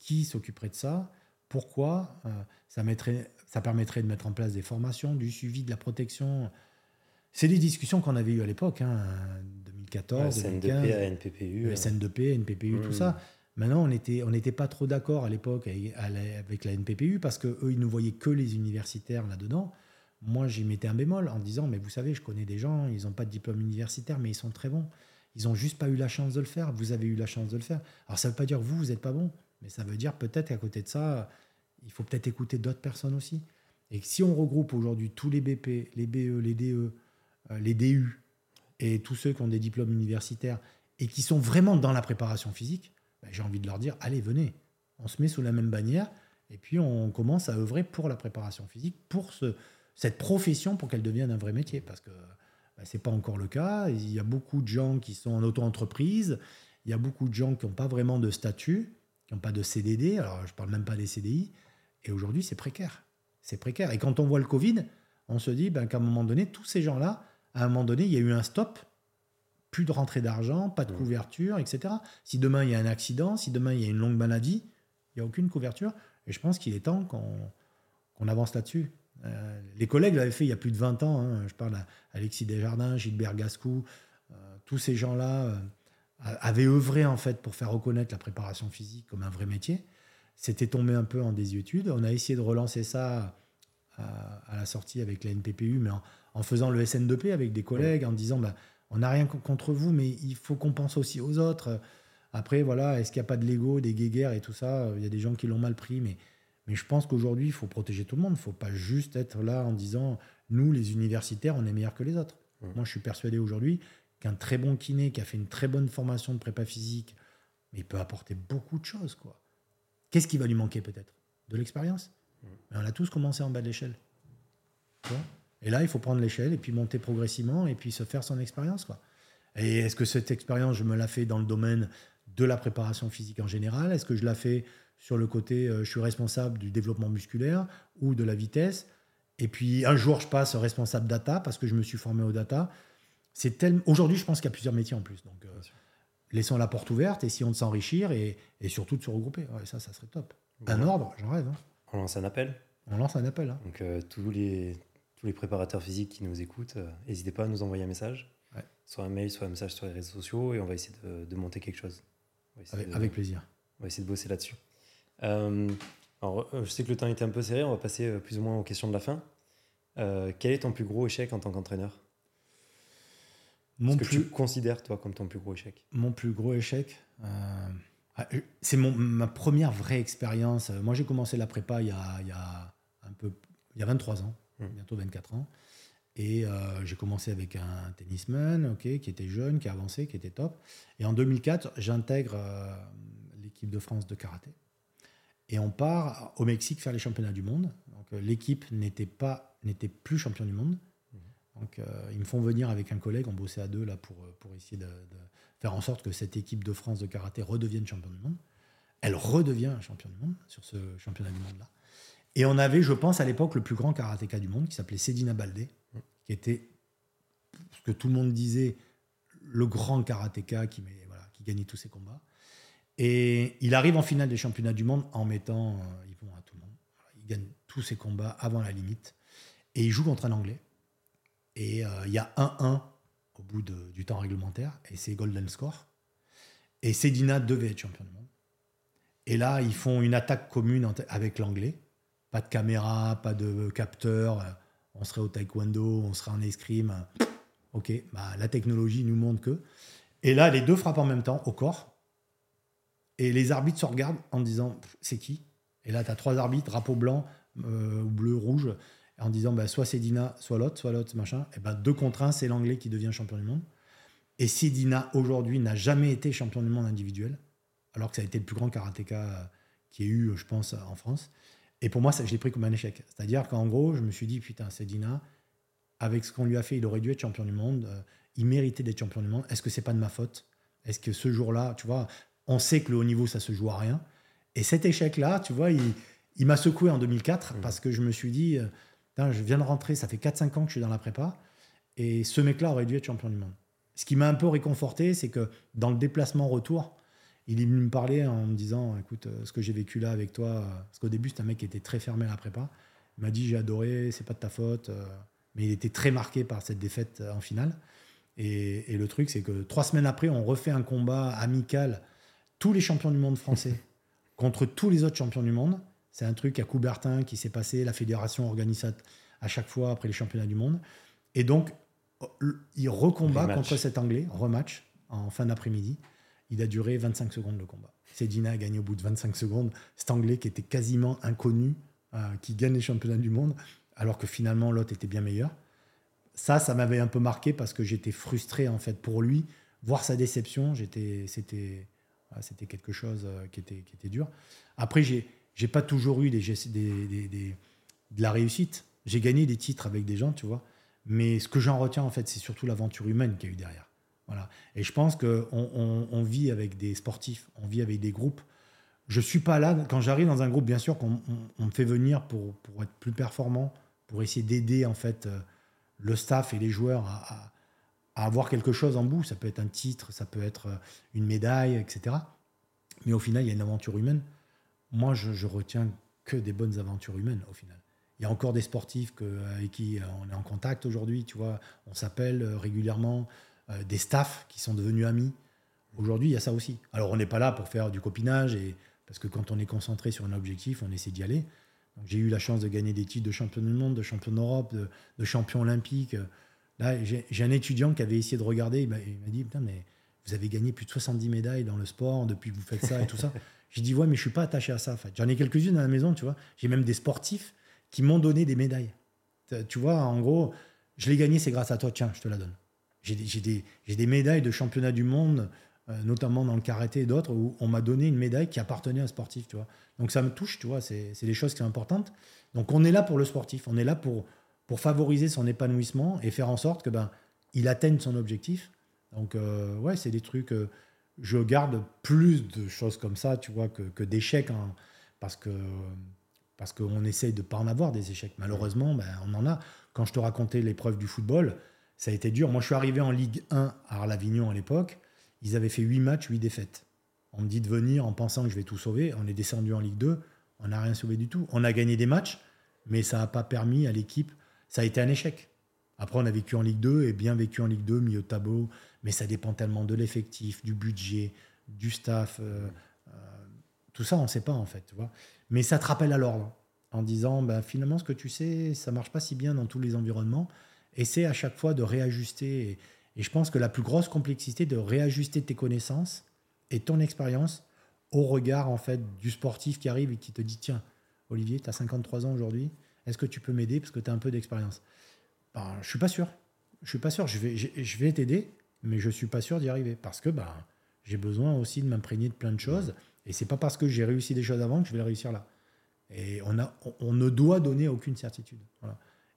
B: qui s'occuperait de ça? Pourquoi? Ça mettrait ça permettrait de mettre en place des formations, du suivi, de la protection. C'est des discussions qu'on avait eues à l'époque, hein, 2014,
A: ouais, SN2P, ANPPU.
B: SN2P, NPPU, tout ça. Maintenant, on n'était on n'était pas trop d'accord à l'époque avec la NPPU parce qu'eux, ils ne voyaient que les universitaires là-dedans. Moi, j'y mettais un bémol en disant, mais vous savez, je connais des gens, ils n'ont pas de diplôme universitaire, mais ils sont très bons. Ils n'ont juste pas eu la chance de le faire. Vous avez eu la chance de le faire. Alors, ça ne veut pas dire que vous, vous n'êtes pas bon, mais ça veut dire peut-être qu'à côté de ça, il faut peut-être écouter d'autres personnes aussi. Et si on regroupe aujourd'hui tous les BP, les BE, les DE, euh, les DU et tous ceux qui ont des diplômes universitaires et qui sont vraiment dans la préparation physique, ben, j'ai envie de leur dire allez, venez, on se met sous la même bannière et puis on commence à œuvrer pour la préparation physique, pour ce, cette profession, pour qu'elle devienne un vrai métier. Parce que ben, ce n'est pas encore le cas. Il y a beaucoup de gens qui sont en auto-entreprise, il y a beaucoup de gens qui n'ont pas vraiment de statut, qui n'ont pas de CDD, alors je ne parle même pas des CDI. Et aujourd'hui, c'est précaire. C'est précaire. Et quand on voit le Covid, on se dit ben, qu'à un moment donné, tous ces gens-là, à un moment donné, il y a eu un stop, plus de rentrée d'argent, pas de couverture, etc. Si demain il y a un accident, si demain il y a une longue maladie, il n'y a aucune couverture. Et je pense qu'il est temps qu'on avance là-dessus. Euh, les collègues l'avaient fait il y a plus de 20 ans. Hein. Je parle d'Alexis Desjardins, Gilbert Gascou. Euh, tous ces gens-là euh, avaient œuvré en fait pour faire reconnaître la préparation physique comme un vrai métier c'était tombé un peu en désuétude. On a essayé de relancer ça à, la sortie avec la NPPU, mais en, faisant le SN2P avec des collègues, en disant bah, on n'a rien contre vous, mais il faut qu'on pense aussi aux autres. Après, voilà, est-ce qu'il n'y a pas de l'ego, des guéguerres et tout ça? Il y a des gens qui l'ont mal pris, mais, mais je pense qu'aujourd'hui, il faut protéger tout le monde. Il ne faut pas juste être là en disant nous, les universitaires, on est meilleurs que les autres. Moi, je suis persuadé aujourd'hui qu'un très bon kiné qui a fait une très bonne formation de prépa physique, mais il peut apporter beaucoup de choses, quoi. Qu'est-ce qui va lui manquer peut-être? De l'expérience? On a tous commencé en bas de l'échelle. Et là, il faut prendre l'échelle et puis monter progressivement et puis se faire son expérience. Quoi. Et est-ce que cette expérience, je me la fais dans le domaine de la préparation physique en général? Est-ce que je la fais sur le côté, euh, je suis responsable du développement musculaire ou de la vitesse? Et puis un jour, je passe responsable data parce que je me suis formé au data. C'est tellement... Aujourd'hui, je pense qu'il y a plusieurs métiers en plus. Donc, euh, laissons la porte ouverte, essayons de s'enrichir et, surtout de se regrouper. ça, ça serait top. Un ordre, j'en rêve. Hein.
A: On lance un appel
B: On lance un appel. Hein.
A: Donc, euh, tous, les, tous les préparateurs physiques qui nous écoutent, euh, n'hésitez pas à nous envoyer un message. Soit un mail, soit un message sur les réseaux sociaux et on va essayer de, monter quelque chose.
B: Avec, plaisir.
A: On va essayer de bosser là-dessus. Euh, alors, je sais que le temps était un peu serré, on va passer plus ou moins aux questions de la fin. quel est ton plus gros échec en tant qu'entraîneur? Mon Ce que plus... tu considères, toi, comme ton plus gros échec?
B: Mon plus gros échec euh, ah, C'est ma première vraie expérience. Moi, j'ai commencé la prépa il y a, il y a, un peu, il y a 23 ans. Bientôt 24 ans. Et euh, j'ai commencé avec un tennisman ok, qui était jeune, qui avançait, qui était top. Et en 2004, j'intègre euh, l'équipe de France de karaté. Et on part au Mexique faire les championnats du monde. Donc l'équipe n'était pas n'était plus champion du monde. Donc, euh, ils me font venir avec un collègue, on bossait à deux là pour, euh, pour essayer de, faire en sorte que cette équipe de France de karaté redevienne champion du monde. Elle redevient champion du monde sur ce championnat du monde là. Et on avait, je pense, à l'époque le plus grand karatéka du monde qui s'appelait Sedina Baldé, qui était ce que tout le monde disait, le grand karatéka qui, gagnait tous ses combats. Et il arrive en finale des championnats du monde en mettant euh, ils vont à tout le monde. Il gagne tous ses combats avant la limite. Et il joue contre un Anglais. Et euh, il y a 1-1 au bout du temps réglementaire. Et c'est Golden Score. Et Sedina devait être champion du monde. Et là, ils font une attaque commune avec l'anglais. Pas de caméra, pas de capteur. On serait au taekwondo, on serait en escrime. Ok, bah, la technologie nous montre que. Et là, les deux frappent en même temps au corps. Et les arbitres se regardent en disant c'est qui? Et là, tu as trois arbitres, drapeau blanc, euh, bleu, rouge, en disant bah, soit c'est Dina, soit l'autre, soit l'autre, machin. Et ben deux contre un, c'est l'anglais qui devient champion du monde. Et Sedina, aujourd'hui, n'a jamais été champion du monde individuel, alors que ça a été le plus grand karatéka qui ait eu, je pense, en France. Et pour moi, ça, je l'ai pris comme un échec. C'est-à-dire qu'en gros, je me suis dit, putain, Sedina, avec ce qu'on lui a fait, il aurait dû être champion du monde. Euh, il méritait d'être champion du monde. Est-ce que c'est pas de ma faute? Est-ce que ce jour-là, tu vois, on sait que le haut niveau, ça se joue à rien? Et cet échec-là, tu vois, il, m'a secoué en 2004 mmh. parce que je me suis dit, euh, je viens de rentrer, ça fait 4-5 ans que je suis dans la prépa. Et ce mec-là aurait dû être champion du monde. Ce qui m'a un peu réconforté, c'est que dans le déplacement retour, il me parlait en me disant écoute, euh, ce que j'ai vécu là avec toi, euh, parce qu'au début, c'est un mec qui était très fermé à la prépa. Il m'a dit j'ai adoré, c'est pas de ta faute. Mais il était très marqué par cette défaite en finale. Et, et le truc, c'est que trois semaines après, on refait un combat amical tous les champions du monde français contre tous les autres champions du monde. C'est un truc à Coubertin qui s'est passé, la fédération organise à chaque fois après les championnats du monde. Et donc, il recombat contre cet Anglais, rematch, en fin d'après-midi. Il a duré 25 secondes le combat. Sedina a gagné au bout de 25 secondes. Cet Anglais qui était quasiment inconnu, euh, qui gagne les championnats du monde, alors que finalement l'autre était bien meilleur. Ça, ça m'avait un peu marqué parce que j'étais frustré en fait pour lui. Voir sa déception, j'étais, c'était, quelque chose euh, qui était, qui était dur. Après, j'ai n'ai pas toujours eu des, des, des, de la réussite. J'ai gagné des titres avec des gens, tu vois. Mais ce que j'en retiens, en fait, c'est surtout l'aventure humaine qu'il y a eu derrière. Et je pense qu'on on, on, vit avec des sportifs, on vit avec des groupes. Je suis pas là, quand j'arrive dans un groupe, bien sûr qu'on on, me fait venir pour, pour, être plus performant, pour essayer d'aider, en fait, euh, le staff et les joueurs à avoir quelque chose en bout. Ça peut être un titre, ça peut être euh, une médaille, etc. Mais au final, il y a une aventure humaine. Moi, je, retiens que des bonnes aventures humaines, au final. Il y a encore des sportifs avec qui euh, on est en contact aujourd'hui, tu vois. On s'appelle euh, des staffs qui sont devenus amis. Aujourd'hui, il y a ça aussi. Alors, on n'est pas là pour faire du copinage, et, parce que quand on est concentré sur un objectif, on essaie d'y aller. J'ai eu la chance de gagner des titres de champion du monde, de champion d'Europe, de, de champion olympique. Là, j'ai un étudiant qui avait essayé de regarder, il m'a dit Putain, mais vous avez gagné plus de 70 médailles dans le sport depuis que vous faites ça et tout ça. J'ai dit Ouais, mais je suis pas attaché à ça. En fait. J'en ai quelques-unes à la maison, tu vois. J'ai même des sportifs qui m'ont donné des médailles. Tu vois, en gros, je l'ai gagné, c'est grâce à toi, tiens, je te la donne. J'ai des, des, médailles de championnat du monde, euh, notamment dans le karaté et d'autres, où on m'a donné une médaille qui appartenait à un sportif, tu vois. Donc ça me touche, tu vois, c'est des choses qui sont importantes. Donc on est là pour le sportif, on est là pour, pour favoriser son épanouissement et faire en sorte que ben il atteigne son objectif. Donc euh, ouais, c'est des trucs. Euh, je garde plus de choses comme ça, tu vois, que, que d'échecs, hein, parce que parce qu'on essaye de pas en avoir des échecs. Malheureusement, ben, on en a. Quand je te racontais l'épreuve du football, ça a été dur. Moi, je suis arrivé en Ligue 1 à Arlavignon à l'époque. Ils avaient fait 8 matchs, 8 défaites. On me dit de venir en pensant que je vais tout sauver. On est descendu en Ligue 2. On n'a rien sauvé du tout. On a gagné des matchs, mais ça n'a pas permis à l'équipe ça a été un échec. Après, on a vécu en Ligue 2 et bien vécu en Ligue 2, milieu de tableau, mais ça dépend tellement de l'effectif, du budget, du staff. Euh, euh, tout ça, on ne sait pas en fait. Tu vois mais ça te rappelle à l'ordre en disant bah, finalement, ce que tu sais, ça marche pas si bien dans tous les environnements. Essaie à chaque fois de réajuster. Et, je pense que la plus grosse complexité, de réajuster tes connaissances et ton expérience au regard en fait du sportif qui arrive et qui te dit tiens, Olivier, tu as 53 ans aujourd'hui est-ce que tu peux m'aider parce que tu as un peu d'expérience? Ben, Je suis pas sûr. Je suis pas sûr. Je vais, je vais t'aider, mais je suis pas sûr d'y arriver parce que ben, j'ai besoin aussi de m'imprégner de plein de choses. Et c'est pas parce que j'ai réussi des choses avant que je vais les réussir là. Et on, a, on, ne doit donner aucune certitude.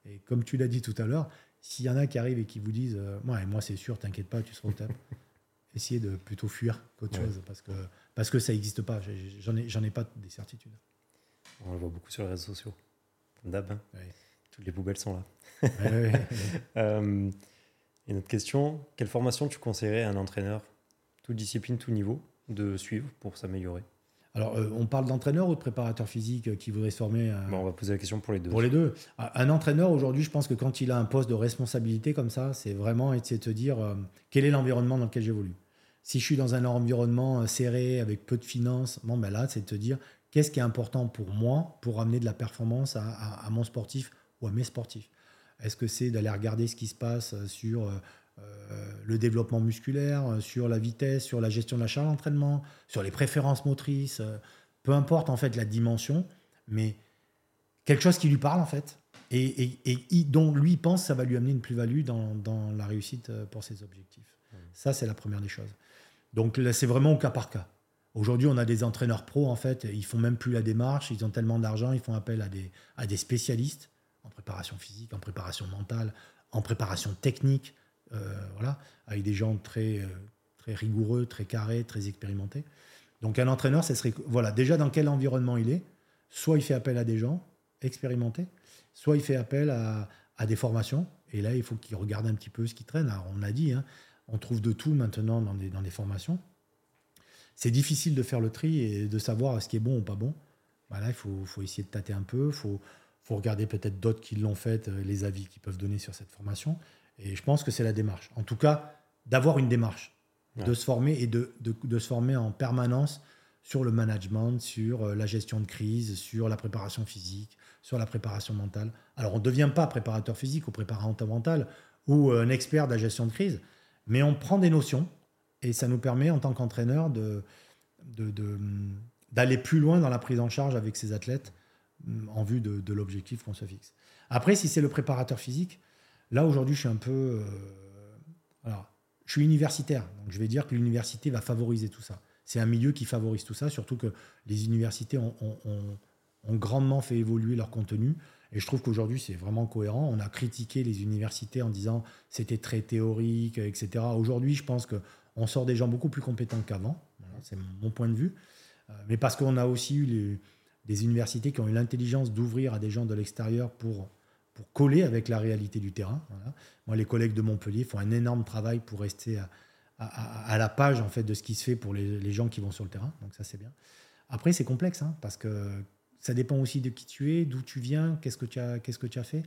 B: Et comme tu l'as dit tout à l'heure, s'il y en a qui arrivent et qui vous disent euh, moi, moi c'est sûr, t'inquiète pas, tu seras au top. Essayez de plutôt fuir qu'autre chose parce que, parce que ça n'existe pas. J'en ai, ai pas des certitudes.
A: On le voit beaucoup sur les réseaux sociaux. D'hab. Hein. Toutes les poubelles sont là. Et notre question, quelle formation tu conseillerais à un entraîneur, toute discipline, tout niveau, de suivre pour s'améliorer?
B: Alors, euh, on parle d'entraîneur ou de préparateur physique qui voudrait se former
A: bon, On va poser la question pour les deux.
B: Pour les deux. Un entraîneur, aujourd'hui, je pense que quand il a un poste de responsabilité comme ça, c'est vraiment essayer de se dire euh, quel est l'environnement dans lequel j'évolue. Si je suis dans un environnement euh, serré, avec peu de finances, bon, ben là, c'est de te dire qu'est-ce qui est important pour moi pour amener de la performance à mon sportif ou à mes sportifs? Est-ce que c'est d'aller regarder ce qui se passe sur euh, le développement musculaire, euh, sur la vitesse, sur la gestion de la charge d'entraînement, sur les préférences motrices, euh, peu importe en fait la dimension, mais quelque chose qui lui parle en fait, et, dont lui pense ça va lui amener une plus-value dans, la réussite pour ses objectifs. Mmh. Ça, c'est la première des choses. Donc là, c'est vraiment au cas par cas. Aujourd'hui, on a des entraîneurs pros, en fait, ils font même plus la démarche, ils ont tellement d'argent, ils font appel à des, à des spécialistes en préparation physique, en préparation mentale, en préparation technique, euh, voilà, avec des gens très, euh, très rigoureux, très carrés, très expérimentés. Donc un entraîneur, ce serait voilà, déjà dans quel environnement il est. Soit il fait appel à des gens expérimentés, soit il fait appel à, à des formations. Et là, il faut qu'il regarde un petit peu ce qui traîne. Alors, on a dit, hein, on trouve de tout maintenant dans des, dans des formations. C'est difficile de faire le tri et de savoir ce qui est bon ou pas bon. Voilà, il faut, faut essayer de tâter un peu. Il faut, faut regarder peut-être d'autres qui l'ont fait, euh, les avis qu'ils peuvent donner sur cette formation. Et je pense que c'est la démarche. En tout cas, d'avoir une démarche, de se former et de, de, se former en permanence sur le management, sur euh, la gestion de crise, sur la préparation physique, sur la préparation mentale. Alors, on ne devient pas préparateur physique ou préparateur mental ou euh, un expert de la gestion de crise, mais on prend des notions et ça nous permet, en tant qu'entraîneur, de, d'aller plus loin dans la prise en charge avec ses athlètes mm, en vue de, de l'objectif qu'on se fixe. Après, si c'est le préparateur physique, Là, aujourd'hui, je suis un peu. Euh, je suis universitaire, donc je vais dire que l'université va favoriser tout ça. C'est un milieu qui favorise tout ça, surtout que les universités ont, grandement fait évoluer leur contenu. Et je trouve qu'aujourd'hui, c'est vraiment cohérent. On a critiqué les universités en disant c'était très théorique, etc. Aujourd'hui, je pense qu'on sort des gens beaucoup plus compétents qu'avant. c'est mon point de vue. Euh, mais parce qu'on a aussi eu des universités qui ont eu l'intelligence d'ouvrir à des gens de l'extérieur pour pour coller avec la réalité du terrain. Moi, les collègues de Montpellier font un énorme travail pour rester à, la page en fait de ce qui se fait pour les, gens qui vont sur le terrain. Donc ça, c'est bien. Après, c'est complexe hein, parce que ça dépend aussi de qui tu es, d'où tu viens, qu'est-ce que tu as, qu'est-ce que tu as fait,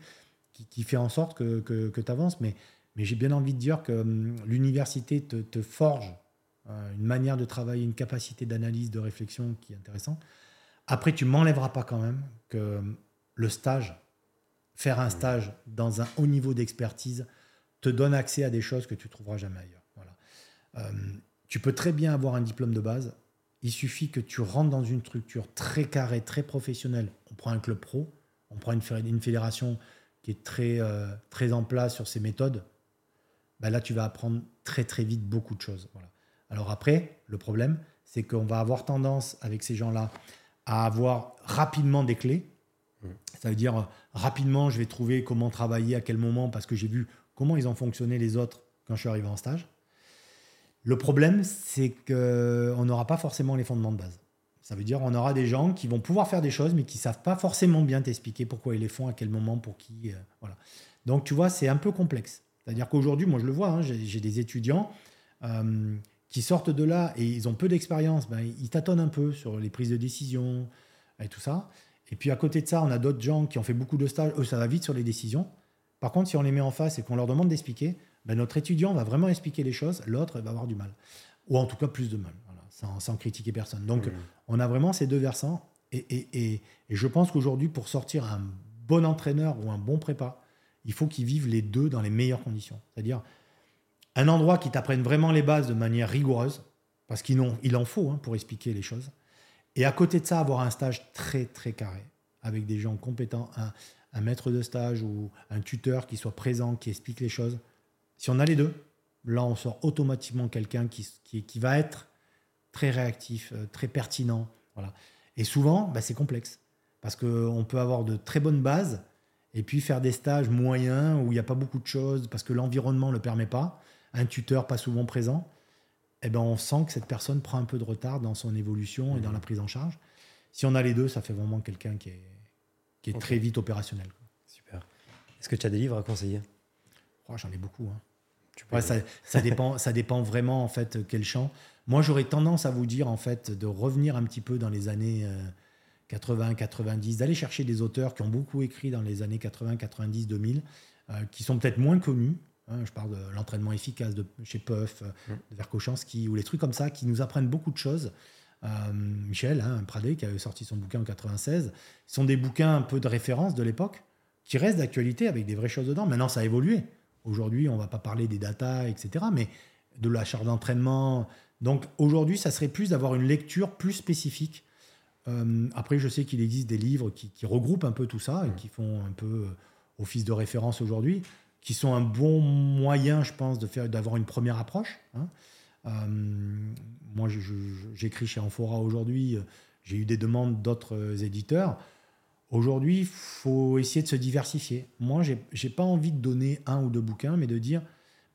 B: qui, fait en sorte que, tu avances. Mais, mais j'ai bien envie de dire que hum, l'université te, forge euh, une manière de travailler, une capacité d'analyse, de réflexion qui est intéressante. Après, tu m'enlèveras pas quand même que hum, le stage faire un stage dans un haut niveau d'expertise te donne accès à des choses que tu trouveras jamais ailleurs. Voilà. Euh, tu peux très bien avoir un diplôme de base. Il suffit que tu rentres dans une structure très carrée, très professionnelle. On prend un club pro, on prend une, fédération qui est très, euh, très en place sur ses méthodes. Ben là, tu vas apprendre très très vite beaucoup de choses. Voilà. Alors après, le problème, c'est qu'on va avoir tendance avec ces gens-là à avoir rapidement des clés ça veut dire rapidement, je vais trouver comment travailler, à quel moment, parce que j'ai vu comment ils ont fonctionné les autres quand je suis arrivé en stage. Le problème, c'est qu'on n'aura pas forcément les fondements de base. Ça veut dire qu'on aura des gens qui vont pouvoir faire des choses, mais qui ne savent pas forcément bien t'expliquer pourquoi ils les font, à quel moment, pour qui. Euh, voilà. Donc, tu vois, c'est un peu complexe. C'est-à-dire qu'aujourd'hui, moi, je le vois, hein, j'ai des étudiants euh, qui sortent de là et ils ont peu d'expérience. Ben, ils tâtonnent un peu sur les prises de décision et tout ça. Et puis à côté de ça, on a d'autres gens qui ont fait beaucoup de stages. Eux, ça va vite sur les décisions. Par contre, si on les met en face et qu'on leur demande d'expliquer, ben, notre étudiant va vraiment expliquer les choses, l'autre va avoir du mal. Ou en tout cas plus de mal, sans, critiquer personne. Donc on a vraiment ces deux versants. Et, et, je pense qu'aujourd'hui, pour sortir un bon entraîneur ou un bon prépa, il faut qu'ils vivent les deux dans les meilleures conditions. C'est-à-dire un endroit qui t'apprenne vraiment les bases de manière rigoureuse, parce qu'il en faut hein, pour expliquer les choses. Et à côté de ça, avoir un stage très très carré, avec des gens compétents, un, maître de stage ou un tuteur qui soit présent, qui explique les choses. Si on a les deux, là on sort automatiquement quelqu'un qui, qui, va être très réactif, euh, très pertinent. Voilà. Et souvent, bah, c'est complexe, parce qu'on peut avoir de très bonnes bases, et puis faire des stages moyens où il n'y a pas beaucoup de choses, parce que l'environnement ne le permet pas, un tuteur pas souvent présent eh ben, on sent que cette personne prend un peu de retard dans son évolution et dans la prise en charge. Si on a les deux, ça fait vraiment quelqu'un qui est, qui est très vite opérationnel.
A: Super. Est-ce que tu as des livres à conseiller?
B: Oh, J'en ai beaucoup. Hein. ça, ça, dépend, ça dépend vraiment en fait quel champ. Moi, j'aurais tendance à vous dire en fait de revenir un petit peu dans les années 80, euh, 90, d'aller chercher des auteurs qui ont beaucoup écrit dans les années 80, 90, 2000, qui sont peut-être moins connus. Hein. je parle de l'entraînement efficace de chez Puff, mmh. de Verkochanski, ou les trucs comme ça qui nous apprennent beaucoup de choses. Euh, Michel hein, Pradé, qui avait sorti son bouquin en 96, sont des bouquins un peu de référence de l'époque, qui restent d'actualité avec des vraies choses dedans. Maintenant, ça a évolué. Aujourd'hui, on va pas parler des datas, etc., mais de la charge d'entraînement. Donc aujourd'hui, ça serait plus d'avoir une lecture plus spécifique. Euh, après, je sais qu'il existe des livres qui, regroupent un peu tout ça et qui font un peu euh, office de référence aujourd'hui, qui sont un bon moyen, je pense, de faire d'avoir une première approche. Hein. Euh, moi, j'écris chez Amphora aujourd'hui. J'ai eu des demandes d'autres éditeurs. Aujourd'hui, il faut essayer de se diversifier. Moi, je n'ai pas envie de donner un ou deux bouquins, mais de dire,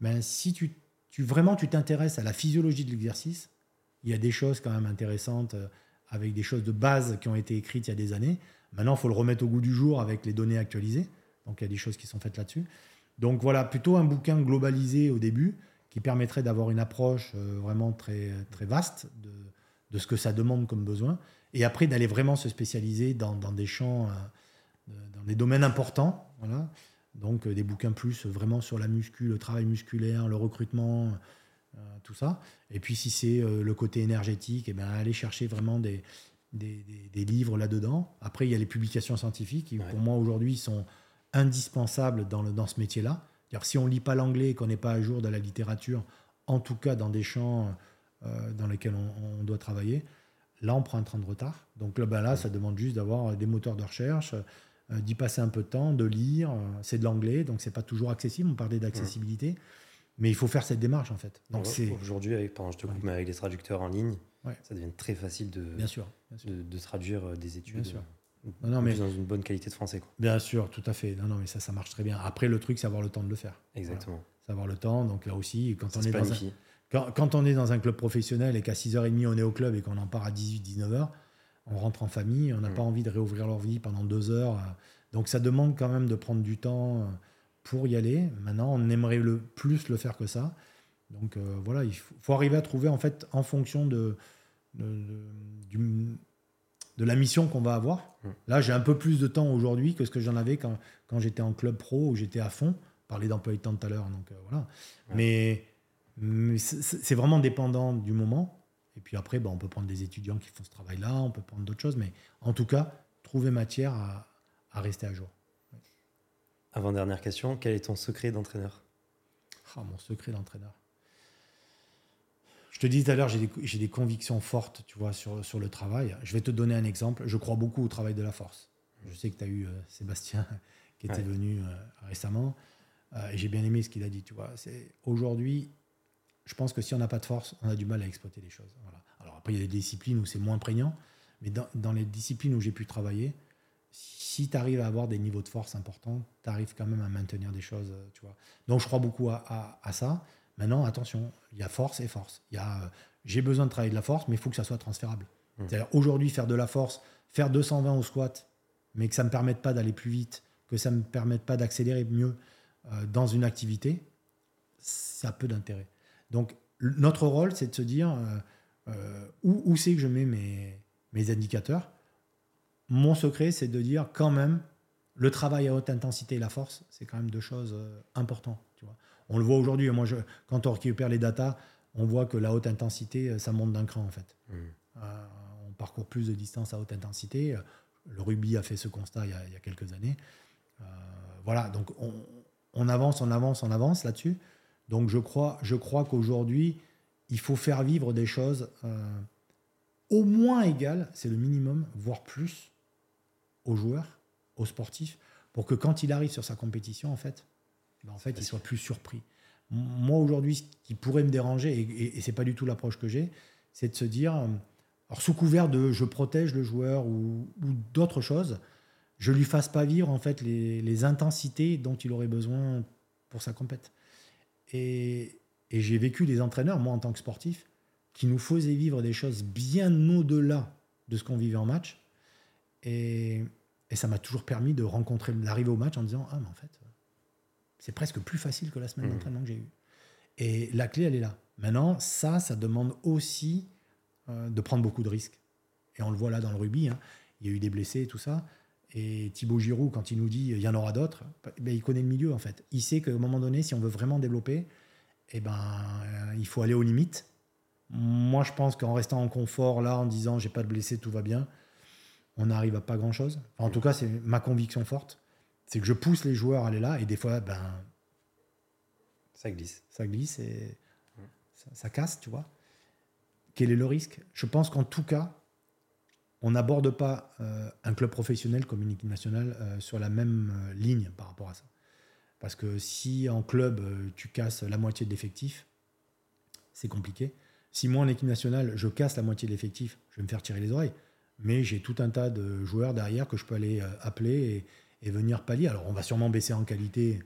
B: ben, si tu, vraiment tu t'intéresses à la physiologie de l'exercice, il y a des choses quand même intéressantes euh, avec des choses de base qui ont été écrites il y a des années. Maintenant, il faut le remettre au goût du jour avec les données actualisées. Donc, il y a des choses qui sont faites là-dessus. Donc, voilà, plutôt un bouquin globalisé au début qui permettrait d'avoir une approche euh, vraiment très, très vaste de, de, ce que ça demande comme besoin. Et après, d'aller vraiment se spécialiser dans, dans des champs, euh, dans des domaines importants. Voilà. Donc, euh, des bouquins plus vraiment sur la muscu, le travail musculaire, le recrutement, tout ça. Et puis, si c'est le côté énergétique, et eh bien, aller chercher vraiment des, des, des, livres là-dedans. Après, il y a les publications scientifiques qui, pour moi, aujourd'hui, sont indispensables dans, le, dans ce métier-là si on ne lit pas l'anglais et qu'on n'est pas à jour de la littérature, en tout cas dans des champs euh, dans lesquels on, doit travailler, là on prend un train de retard. Donc là, ben là ça demande juste d'avoir des moteurs de recherche, euh, d'y passer un peu de temps, de lire. C'est de l'anglais, donc c'est pas toujours accessible. On parlait d'accessibilité. Mais il faut faire cette démarche en fait.
A: Donc c'est aujourd'hui, avec, je te coupe, mais avec les traducteurs en ligne, ça devient très facile de, bien sûr, De, traduire euh, des études. Bien sûr. Non, mais dans une bonne qualité de français. Quoi.
B: Bien sûr, tout à fait. Non, non, mais ça, ça marche très bien. Après, le truc, c'est avoir le temps de le faire.
A: Exactement.
B: Savoir le temps. Donc là aussi, quand on, est dans un, quand, quand, on est dans un club professionnel et qu'à 6h30, on est au club et qu'on en part à 18-19h, on rentre en famille, on n'a mm. pas envie de réouvrir leur vie pendant deux heures. Donc ça demande quand même de prendre du temps euh, pour y aller. Maintenant, on aimerait le plus le faire que ça. Donc euh, voilà, il faut, faut, arriver à trouver en fait en fonction de, de, de du, de la mission qu'on va avoir. Mm. Là, j'ai un peu plus de temps aujourd'hui que ce que j'en avais quand, quand j'étais en club pro où j'étais à fond. Parler d'emploi de temps tout à l'heure, donc euh, voilà. Mais, c'est vraiment dépendant du moment. Et puis après, bah, on peut prendre des étudiants qui font ce travail-là, on peut prendre d'autres choses, mais en tout cas, trouver matière à, à rester à jour.
A: Avant-dernière question, quel est ton secret d'entraîneur?
B: Ah, Mon secret d'entraîneur je te dis tout à l'heure, j'ai des, des, convictions fortes, tu vois, sur, sur le travail. Je vais te donner un exemple. Je crois beaucoup au travail de la force. Je sais que tu as eu euh, Sébastien qui était venu euh, récemment. Euh, et j'ai bien aimé ce qu'il a dit, tu vois. C'est aujourd'hui, je pense que si on n'a pas de force, on a du mal à exploiter les choses. Voilà. Alors après, il y a des disciplines où c'est moins prégnant, mais dans, dans les disciplines où j'ai pu travailler, si tu arrives à avoir des niveaux de force importants, tu arrives quand même à maintenir des choses, tu vois. Donc je crois beaucoup à, à, à ça. Maintenant, attention, il y a force et force. Il y a, euh, j'ai besoin de travailler de la force, mais il faut que ça soit transférable. Mmh. C'est-à-dire aujourd'hui faire de la force, faire 220 au squat, mais que ça ne me permette pas d'aller plus vite, que ça ne me permette pas d'accélérer mieux euh, dans une activité, ça a peu d'intérêt. Donc notre rôle, c'est de se dire euh, où, où c'est que je mets mes, mes indicateurs. Mon secret, c'est de dire quand même, le travail à haute intensité et la force, c'est quand même deux choses importantes. On le voit aujourd'hui. Moi, je, quand on récupère les datas, on voit que la haute intensité, euh, ça monte d'un cran en fait. Mmh. Euh, on parcourt plus de distance à haute intensité. Le rugby a fait ce constat il y a, quelques années. Euh, voilà, donc on, avance, on avance, on avance là-dessus. Donc je crois, je crois qu'aujourd'hui, il faut faire vivre des choses au moins égales, c'est le minimum, voire plus, aux joueurs, aux sportifs, pour que quand il arrive sur sa compétition, en fait, ben, en fait, ils soient plus surpris. Moi, aujourd'hui, ce qui pourrait me déranger, et, et, c'est pas du tout l'approche que j'ai, c'est de se dire, euh, alors sous couvert de je protège le joueur ou, d'autres choses, je lui fasse pas vivre en fait les, intensités dont il aurait besoin pour sa compète. Et, et j'ai vécu des entraîneurs, moi en tant que sportif, qui nous faisaient vivre des choses bien au-delà de ce qu'on vivait en match. Et, et ça m'a toujours permis de rencontrer, d'arriver au match en disant Ah, mais en fait, c'est presque plus facile que la semaine mmh. d'entraînement que j'ai eue. Et la clé, elle est là. Maintenant, ça, ça demande aussi euh, de prendre beaucoup de risques. Et on le voit là dans le rugby. Hein. Il y a eu des blessés et tout ça. Et Thibaut Giroud, quand il nous dit il y en aura d'autres, ben, il connaît le milieu en fait. Il sait qu'à un moment donné, si on veut vraiment développer, eh ben, euh, il faut aller aux limites. Moi, je pense qu'en restant en confort, là, en disant j'ai pas de blessés, tout va bien, on n'arrive à pas grand chose. en tout cas, c'est ma conviction forte. C'est que je pousse les joueurs à aller là et des fois, ben,
A: ça glisse.
B: Ça glisse et ça, casse, tu vois. Quel est le risque? Je pense qu'en tout cas, on n'aborde pas euh, un club professionnel comme une équipe nationale euh, sur la même euh, ligne par rapport à ça. Parce que si en club, tu casses la moitié de l'effectif, c'est compliqué. Si moi, en équipe nationale, je casse la moitié de l'effectif, je vais me faire tirer les oreilles. Mais j'ai tout un tas de joueurs derrière que je peux aller appeler et, venir pallier. Alors, on va sûrement baisser en qualité,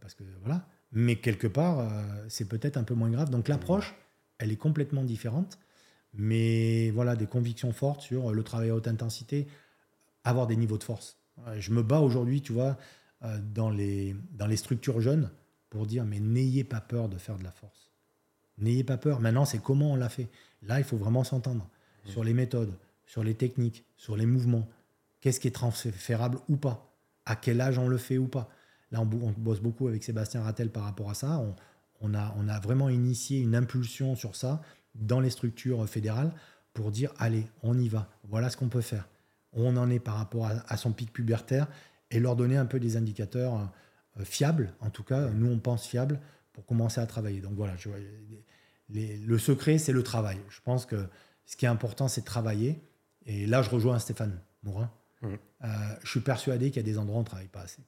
B: parce que voilà. Mais quelque part, c'est peut-être un peu moins grave. Donc, l'approche, elle est complètement différente mais voilà, des convictions fortes sur le travail à haute intensité, avoir des niveaux de force. Je me bats aujourd'hui, tu vois, euh, dans les, dans les structures jeunes pour dire, mais n'ayez pas peur de faire de la force. N'ayez pas peur. Maintenant, c'est comment on l'a fait. Là, il faut vraiment s'entendre mmh. sur les méthodes, sur les techniques, sur les mouvements. Qu'est-ce qui est transférable ou pas À quel âge on le fait ou pas Là, on, bosse beaucoup avec Sébastien Rattel par rapport à ça. On, a, vraiment initié une impulsion sur ça dans les structures fédérales pour dire allez, on y va, voilà ce qu'on peut faire. On en est par rapport à, son pic pubertaire et leur donner un peu des indicateurs euh, fiables, en tout cas, nous on pense fiables pour commencer à travailler. Donc voilà, le secret c'est le travail. Je pense que ce qui est important c'est travailler. Et là je rejoins Stéphane Morin. Mmh. Euh, je suis persuadé qu'il y a des endroits où on ne travaille pas assez.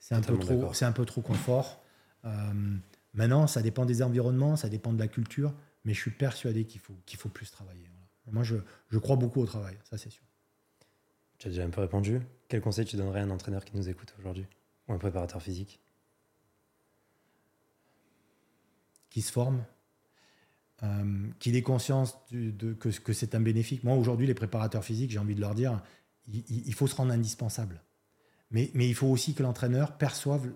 B: C'est un, peu trop, un peu trop confort. Euh, maintenant, ça dépend des environnements, ça dépend de la culture mais je suis persuadé qu'il faut, qu'il faut plus travailler. Moi, je, je, crois beaucoup au travail, ça c'est sûr.
A: Tu as déjà un peu répondu. Quel conseil tu donnerais à un entraîneur qui nous écoute aujourd'hui Ou un préparateur physique?
B: Qui se forme, euh, qu'il ait conscience de, que, c'est un bénéfice. Moi, aujourd'hui, les préparateurs physiques, j'ai envie de leur dire, il, faut se rendre indispensable. Mais, il faut aussi que l'entraîneur perçoive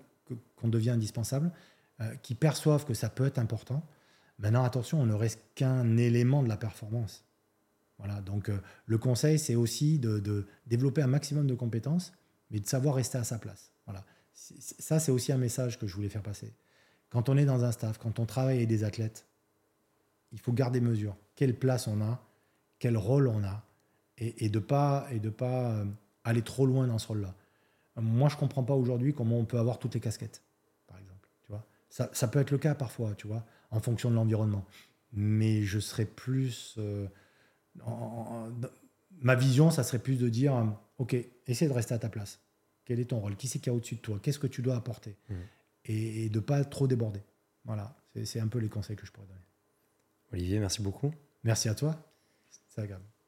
B: qu'on devient indispensable, euh, qu'il perçoive que ça peut être important, Maintenant, attention, on ne reste qu'un élément de la performance. Voilà, donc euh, le conseil, c'est aussi de, développer un maximum de compétences, mais de savoir rester à sa place. Voilà. Ça, c'est aussi un message que je voulais faire passer. Quand on est dans un staff, quand on travaille avec des athlètes, il faut garder mesure. Quelle place on a, quel rôle on a, et, de pas et de pas euh, aller trop loin dans ce rôle-là. Moi, je comprends pas aujourd'hui comment on peut avoir toutes les casquettes, par exemple. Tu vois, ça, ça peut être le cas parfois, tu vois en fonction de l'environnement. Mais je serais plus. Euh, ma vision, ça serait plus de dire Ok, essaie de rester à ta place. Quel est ton rôle? Qui c'est qui a au-dessus de toi? Qu'est-ce que tu dois apporter? Mmh. Et, de ne pas trop déborder. Voilà, c'est un peu les conseils que je pourrais donner.
A: Olivier, merci beaucoup.
B: Merci à toi. C'est.